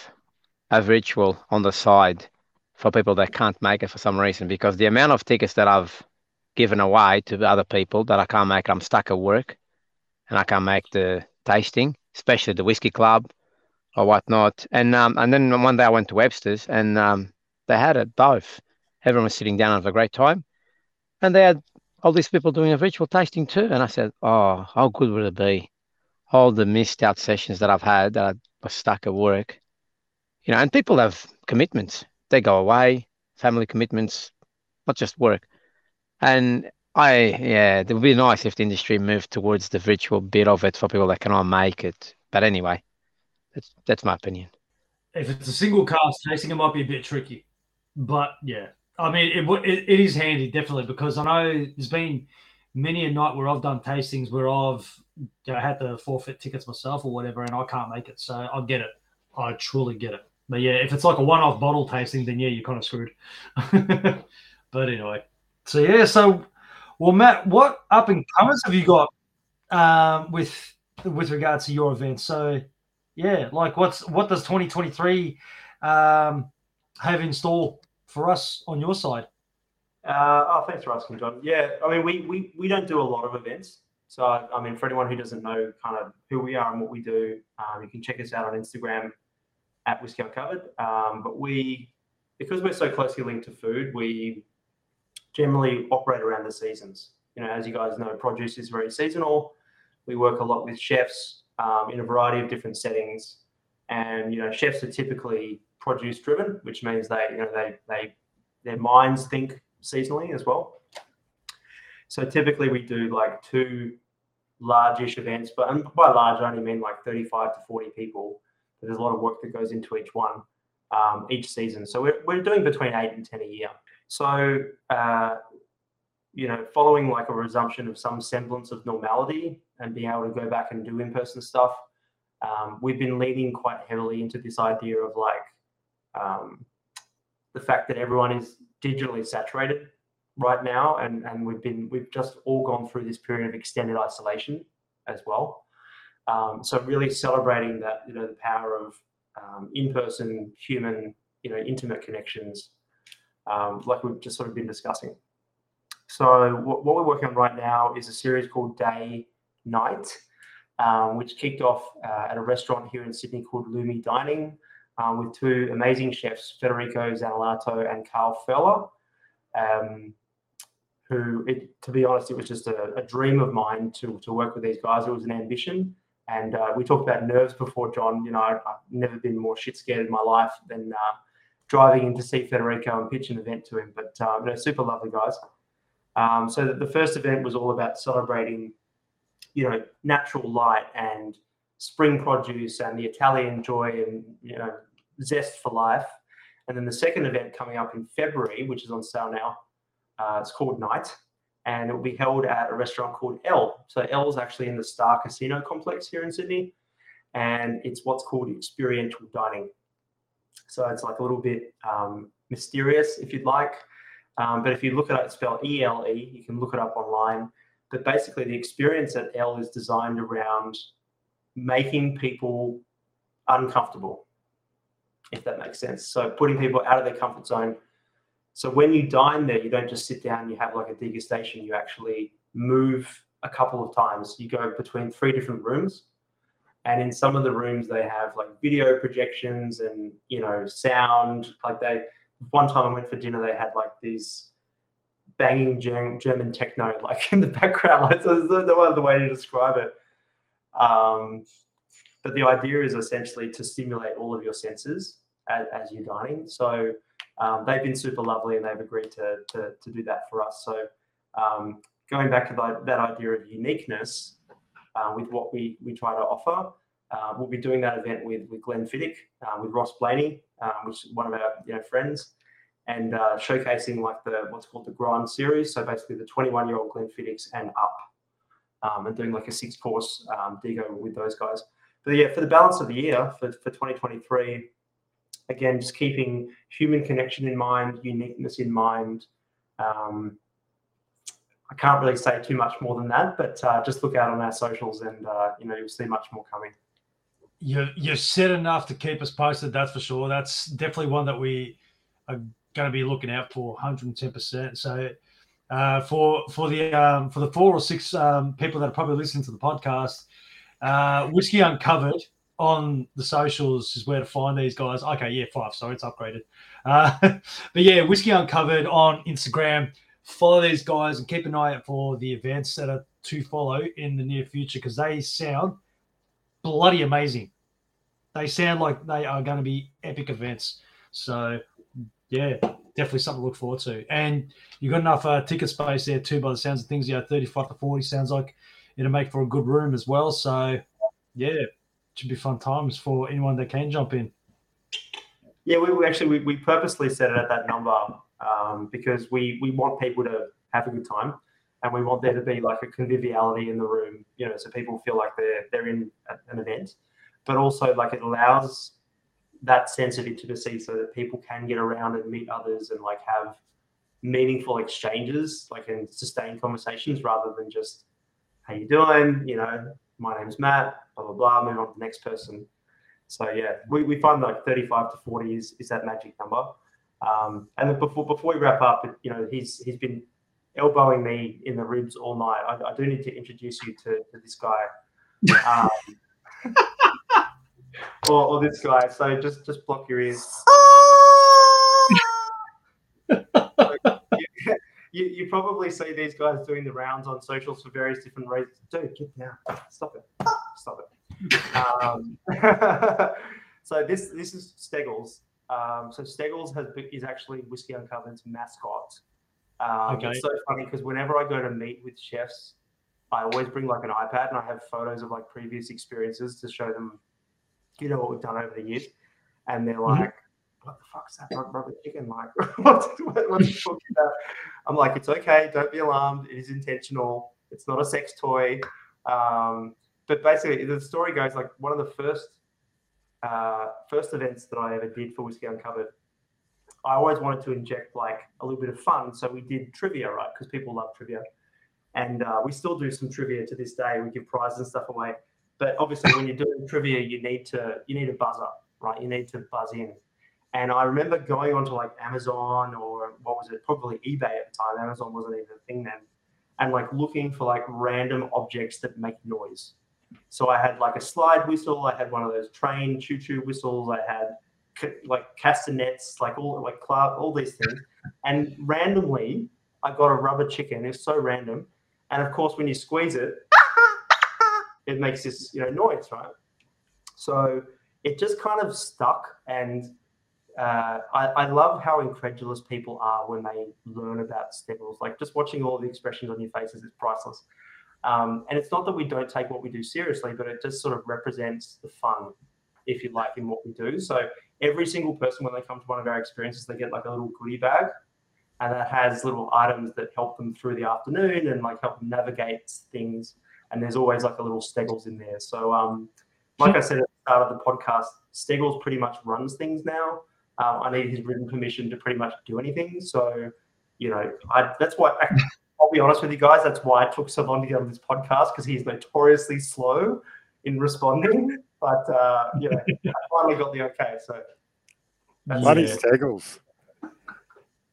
a ritual on the side for people that can't make it for some reason because the amount of tickets that I've given away to other people that I can't make, I'm stuck at work and I can't make the tasting, especially the whiskey club or whatnot. And um, and then one day I went to Webster's and um, they had it both. Everyone was sitting down and having a great time, and they had all these people doing a virtual tasting too. And I said, oh, how good would it be? All the missed out sessions that I've had that I was stuck at work, you know, and people have commitments. They go away, family commitments, not just work. And I, yeah, it would be nice if the industry moved towards the virtual bit of it for people that cannot make it. But anyway, that's that's my opinion. If it's a single cask tasting, it might be a bit tricky. But yeah, I mean, it, it, it is handy definitely because I know there's been many a night where I've done tastings where I've you know, had to forfeit tickets myself or whatever, and I can't make it. So I get it. I truly get it. But yeah, if it's like a one-off bottle tasting, then yeah, you're kind of screwed. *laughs* but anyway, so yeah, so well, Matt, what up and comers have you got um, with with regards to your event? So yeah, like what's what does 2023 um, have in store for us on your side? Uh, oh, thanks for asking, John. Yeah, I mean, we, we, we don't do a lot of events. So, I mean, for anyone who doesn't know kind of who we are and what we do, um, you can check us out on Instagram at Whiskey Uncovered. Um, but we, because we're so closely linked to food, we generally operate around the seasons. You know, as you guys know, produce is very seasonal. We work a lot with chefs um, in a variety of different settings. And, you know, chefs are typically produce driven, which means they, you know, they, they, their minds think seasonally as well. So typically we do like two large-ish events, but and by large I only mean like 35 to 40 people. But there's a lot of work that goes into each one um, each season. So we're, we're doing between eight and 10 a year. So, uh, you know, following like a resumption of some semblance of normality and being able to go back and do in-person stuff, um, we've been leaning quite heavily into this idea of like um, the fact that everyone is digitally saturated right now and and we've been we've just all gone through this period of extended isolation as well. Um, so really celebrating that you know the power of um, in-person human you know intimate connections um, like we've just sort of been discussing so what, what we're working on right now is a series called day night um, which kicked off uh, at a restaurant here in sydney called lumi dining um, with two amazing chefs, Federico Zanellato and Carl Feller, um, who, it, to be honest, it was just a, a, dream of mine to, to work with these guys. It was an ambition. And uh, we talked about nerves before, John. You know, I, have never been more shit scared in my life than uh, driving in to see Federico and pitch an event to him. But uh, super lovely guys. Um, so the first event was all about celebrating, you know, natural light and spring produce and the Italian joy and you know zest for life. And then the second event coming up in February, which is on sale now, uh, it's called Night, and it will be held at a restaurant called L. So L is actually in the Star Casino complex here in Sydney, and it's what's called experiential dining. So it's like a little bit um, mysterious, if you'd like. Um, but if you look at it, spell E L E, you can look it up online. But basically, the experience at L is designed around making people uncomfortable, if that makes sense. So putting people out of their comfort zone. So when you dine there, you don't just sit down you have like a degustation. You actually move a couple of times. You go between three different rooms. And in some of the rooms, they have like video projections and, you know, sound. Like they, one time I went for dinner, they had like these banging German techno *laughs* like in the background. Like, so there's no other way to describe it. Um, but the idea is essentially to stimulate all of your senses as, as you're dining. So um, they've been super lovely and they've agreed to, to, to do that for us. So um, going back to that idea of uniqueness with what we, we try to offer, uh, we'll be doing that event with, Fiddich, uh, with Ross Blaney, um, which is one of our you know friends, and uh, showcasing like the what's called the Grand Series. So basically the 21 year old Glenfiddichs and up um, and doing like a six course um, Dego with those guys. But yeah, for the balance of the year for, for 2023, again, just keeping human connection in mind, uniqueness in mind. I can't really say too much more than that, but uh, just look out on our socials and uh, you know you'll see much more coming. You you said enough to keep us posted. That's for sure. That's definitely one that we are going to be looking out for, 110. percent So uh, for for the um, for the four or six um, people that are probably listening to the podcast, uh, Whiskey Uncovered on the socials is where to find these guys. Okay, yeah, five. Sorry, it's upgraded. Uh, *laughs* but yeah, Whiskey Uncovered on Instagram. Follow these guys and keep an eye out for the events that are to follow in the near future because they sound bloody amazing. They sound like they are going to be epic events. So yeah, definitely something to look forward to. And you've got enough uh, ticket space there too, by the sounds of things. You know, 35 to 40 sounds like it'll make for a good room as well. So, yeah, it should be fun times for anyone that can jump in. Yeah, we, we actually we, we purposely set it at that number um, because we we want people to have a good time, and we want there to be like a conviviality in the room, you know, so people feel like they're they're in an event, but also like it allows that sense of intimacy so that people can get around and meet others and like have meaningful exchanges like and sustained conversations rather than just how you doing? You know my name's matt blah blah blah move on to the next person. So yeah we, we find like 35 to 40 is, is that magic number um, and before before we wrap up you know he's he's been elbowing me in the ribs all night i, I do need to introduce you to, to this guy um, *laughs* or, or this guy. So just just block your ears. *laughs* you, you probably see these guys doing the rounds on socials for various different reasons. Dude, get down. Stop it. Stop it. *laughs* Um, so this this is Steggles. Um, so Steggles has is actually Whiskey Uncovered's mascot. Um, okay. It's so funny because whenever I go to meet with chefs, I always bring like an iPad and I have photos of like previous experiences to show them you know what we've done over the years, and they're mm-hmm. like, mm-hmm. "What the fuck's that rubber chicken like? *laughs* what's, what's talking about?" I'm like, "It's okay. Don't be alarmed. It is intentional. It's not a sex toy." Um, but basically, the story goes like one of the first uh, first events that I ever did for Whiskey Uncovered. I always wanted to inject like a little bit of fun, so we did trivia, right? Because people love trivia, and uh, we still do some trivia to this day. We give prizes and stuff away. But obviously, when you're doing trivia, you need to you need a buzzer, right? You need to buzz in. And I remember going onto like Amazon or what was it, probably eBay at the time. Amazon wasn't even a thing then, and like looking for like random objects that make noise. So I had like a slide whistle. I had one of those train choo choo whistles. I had like castanets, like all like club, all these things. And randomly, I got a rubber chicken. It's so random, and of course, when you squeeze it, *laughs* it makes this you know noise, right? So it just kind of stuck, and uh, I, I love how incredulous people are when they learn about steggles. Like just watching all the expressions on your faces is priceless. Um, and it's not that we don't take what we do seriously, but it just sort of represents the fun, if you like, in what we do. So every single person, when they come to one of our experiences, they get like a little goodie bag, and that has little items that help them through the afternoon and like help them navigate things. And there's always like a little Steggles in there. So, um, like I said at the start of the podcast, Steggles pretty much runs things now. Um, I need his written permission to pretty much do anything. So, you know, I, that's why be honest with you guys. That's why it took so long to get on this podcast because he's notoriously slow in responding. But uh, you know, I finally got the okay. So that's Bloody it. Steggles.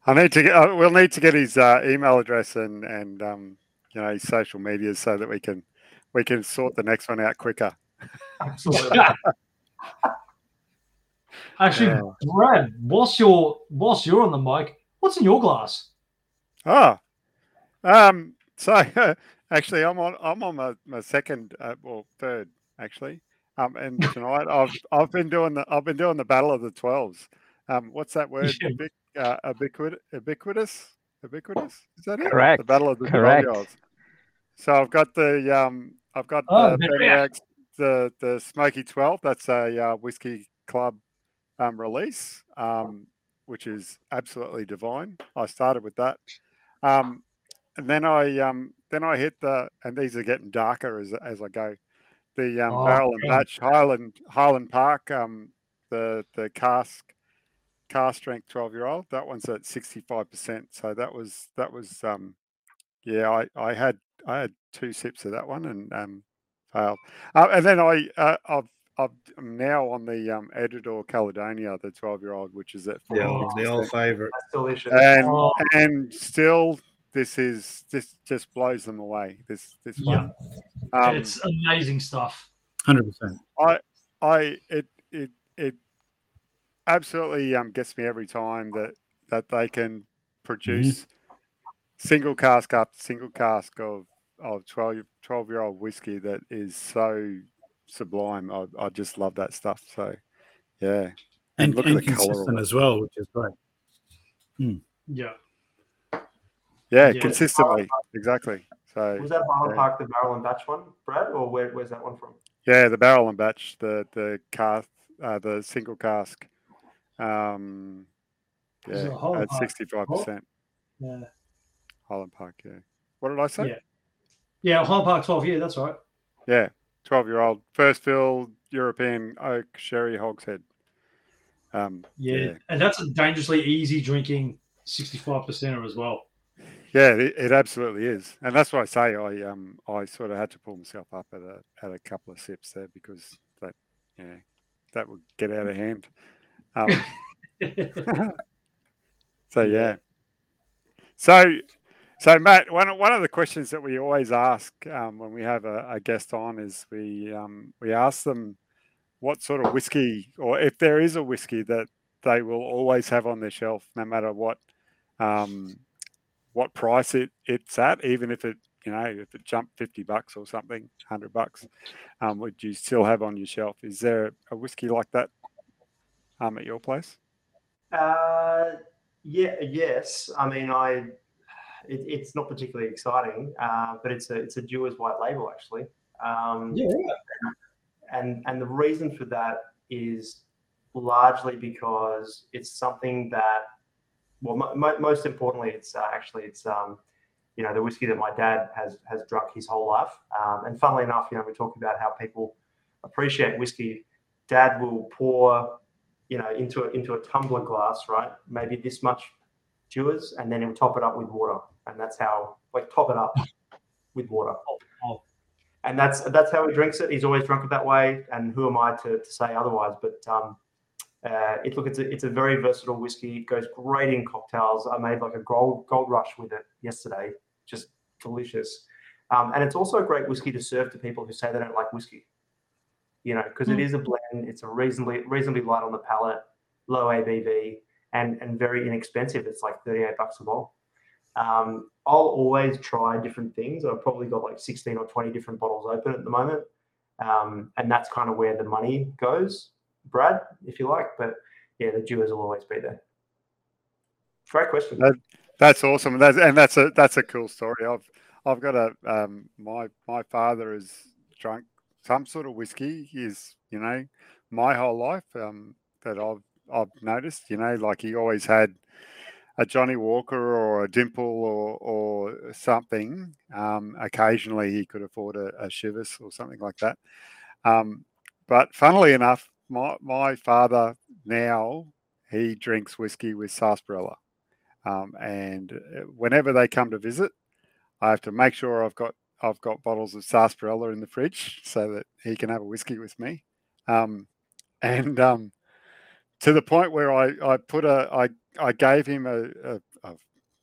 I need to get. Uh, we'll need to get his uh, email address and and um, you know his social media so that we can we can sort the next one out quicker. Absolutely. *laughs* Actually, Yeah. Brad, whilst you're whilst you're on the mic, what's in your glass? Oh, um, so *laughs* actually, I'm on I'm on my, my second, uh, well, third actually. Um, and *laughs* tonight I've I've been doing the I've been doing the battle of the twelves. Um, what's that word? Ubic, uh, ubiquit, ubiquitous, ubiquitous. Is that it? Correct. The battle of the correct. 12 So I've got the um I've got Oh, the the- the the Smoky Twelve. That's a uh, whiskey club um, release, um, which is absolutely divine. I started with that. Um, and then I um, then I hit the and these are getting darker as as I go. The um, Oh, barrel and yeah. batch Highland Highland Park, um, the the cask cask strength twelve year old. That one's at sixty five percent. So that was that was um, yeah. I I had I had two sips of that one and um, failed. Uh, and then I uh, I've I've, I'm now on the um, Edradour Caledonia, the twelve year old, which is at The old, the old favorite. That's delicious. and Oh. and still this is this just blows them away. This this Yeah. one. Um, it's amazing stuff. 100%. I I it it it absolutely um gets me every time that that they can produce single cask after single cask of of 12, 12 year old whiskey that is so sublime. I, I just love that stuff. So yeah. And, look at and the consistent it. as well, which is great. Yeah. Yeah, Yeah. consistently. Exactly. So was that Highland yeah. Park the barrel and batch one, Brad, or where, where's that one from? Yeah, the barrel and batch, the the cask, uh, the single cask. Um, yeah, at sixty five percent Yeah. Highland Park. Yeah. What did I say? Yeah. Yeah, Highland Park 12, yeah, that's right. Yeah, twelve year old first fill European oak sherry hogshead. Um, Yeah. yeah, And that's a dangerously easy drinking 65%er as well. Yeah, it, it absolutely is, and that's why I say I um I sort of had to pull myself up at a at a couple of sips there because that yeah that would get out of hand. Um, *laughs* So yeah. So so Matt, one one of the questions that we always ask um, when we have a, a guest on is we um, we ask them what sort of whiskey or if there is a whiskey that they will always have on their shelf, no matter what um, what price it it's at, even if it you know if it jumped fifty bucks or something, hundred bucks, um, would you still have on your shelf? Is there a whiskey like that um, at your place? Uh, yeah, yes. I mean, I it, it's not particularly exciting, uh, but it's a it's a Dewar's white label actually. Um, Yeah. and and the reason for that is largely because it's something that well mo- mo- most importantly it's uh, actually it's um you know the whiskey that my dad has has drunk his whole life um, and funnily enough you know we talk about how people appreciate whiskey dad will pour you know into a, into a tumbler glass right maybe this much Dewar's and then he'll top it up with water and that's how like top it up with water and that's that's how he drinks it. He's always drunk it that way, and who am I to, to say otherwise? But um, uh, it look it's a it's a very versatile whiskey. It goes great in cocktails. I made like a gold gold rush with it yesterday, just delicious. Um, and it's also a great whiskey to serve to people who say they don't like whiskey. You know, because it Mm. is a blend. It's a reasonably reasonably light on the palate, low ABV, and and very inexpensive. It's like thirty eight bucks a bottle. Um, I'll always try different things. I've probably got like 16 or 20 different bottles open at the moment. Um, and that's kind of where the money goes, Brad, if you like. But yeah, the Dewars will always be there. Great question. That, that's awesome. That's, and that's a that's a cool story. I've I've got a um, my my father has drunk some sort of whiskey. He's you know my whole life um, that I've I've noticed. You know, like he always had a Johnnie Walker or a Dimple or or something. Um, occasionally, he could afford a, a Chivas or something like that. Um, but funnily enough, my my father now he drinks whiskey with sarsaparilla, um, and uh, whenever they come to visit, I have to make sure I've got I've got bottles of sarsaparilla in the fridge so that he can have a whiskey with me. Um, and um, to the point where I, I put a I, I gave him a, a, a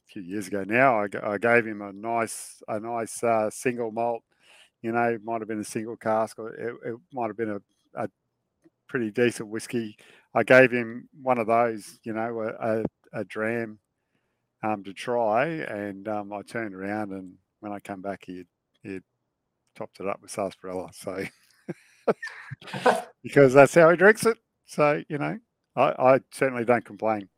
few years ago now I, I, gave him a nice a nice uh, single malt you know it might have been a single cask or it, it might have been a, a pretty decent whiskey I gave him one of those you know a, a, a dram um, to try and um, I turned around and when I come back he he topped it up with sarsaparilla so *laughs* because that's how he drinks it so you know I, I certainly don't complain.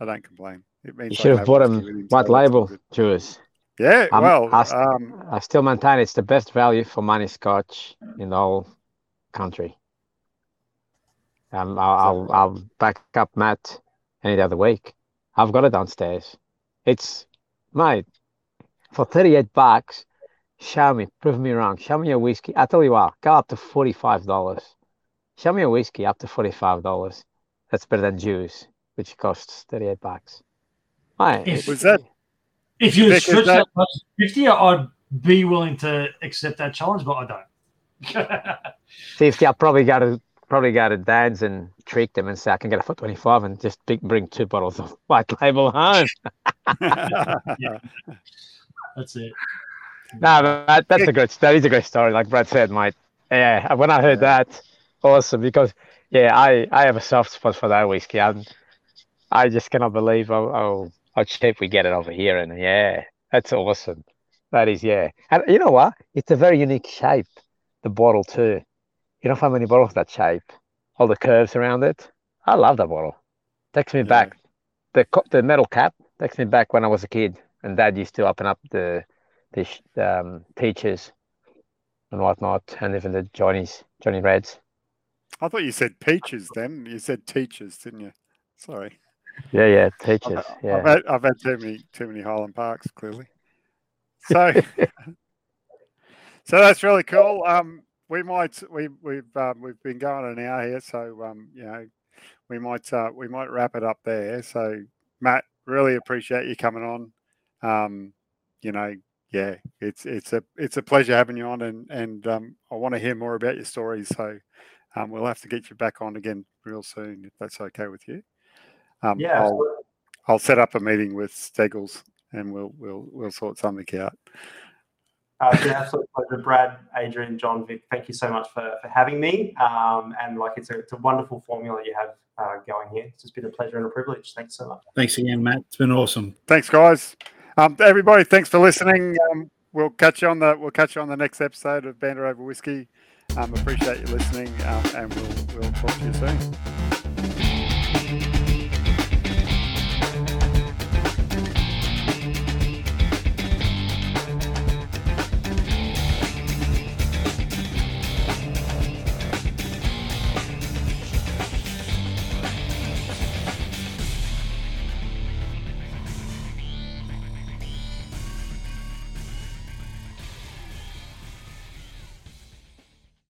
I don't complain. It means you should have bought him white label Dewars. Yeah, um, well, I, um, I still maintain it's the best value for money Scotch in the whole country. Um, I'll, I'll, I'll back up Matt any other week. I've got it downstairs. It's mate for thirty eight bucks. Show me, prove me wrong. Show me a whiskey. I tell you what, go up to forty five dollars. Show me a whiskey up to forty five dollars that's better than juice, which costs 38 bucks. Right. If- was that If you Vic, is stretch that- that 50, I'd be willing to accept that challenge, but I don't. *laughs* 50, I probably got to probably go to dad's and trick them and say I can get a for 25 and just big, bring two bottles of *laughs* white label home. *laughs* That's it. No, that, that's a good that is a great story. Like Brad said, mate. Yeah, when I heard that, awesome because yeah, I I have a soft spot for that whiskey. i I just cannot believe how, how how cheap we get it over here. And yeah, that's awesome. That is yeah. And you know what? It's a very unique shape. The bottle too. You don't find many bottles that shape. All the curves around it. I love that bottle. Takes me Yeah. back. The the metal cap takes me back when I was a kid, and Dad used to open up the the um, peaches and whatnot, and even the Johnny's Johnny Reds. I thought you said peaches then. You said teachers, didn't you? Sorry. Yeah, yeah, I've, peaches. I've Yeah. had I've had too many too many Highland Parks, clearly. So *laughs* so that's really cool. Um we might we we've um, we've been going an hour here, so um, you know, we might uh, we might wrap it up there. So Matt, really appreciate you coming on. Um, you know, yeah, it's it's a it's a pleasure having you on, and and um, I want to hear more about your stories. So um, we'll have to get you back on again real soon if that's okay with you. Um, Yeah, I'll. I'll set up a meeting with Steggles and we'll we'll we'll sort something out. Uh, it's an absolute pleasure, Brad, Adrian, John, Vic. Thank you so much for, for having me. Um, and like it's a, it's a wonderful formula you have uh, going here. It's just been a pleasure and a privilege. Thanks so much. Thanks again, Matt. It's been awesome. Thanks, guys. Um, everybody, thanks for listening. Um, we'll catch you on the we'll catch you on the next episode of Banter Over Whiskey. Um, appreciate you listening, um, and we'll we'll talk to you soon.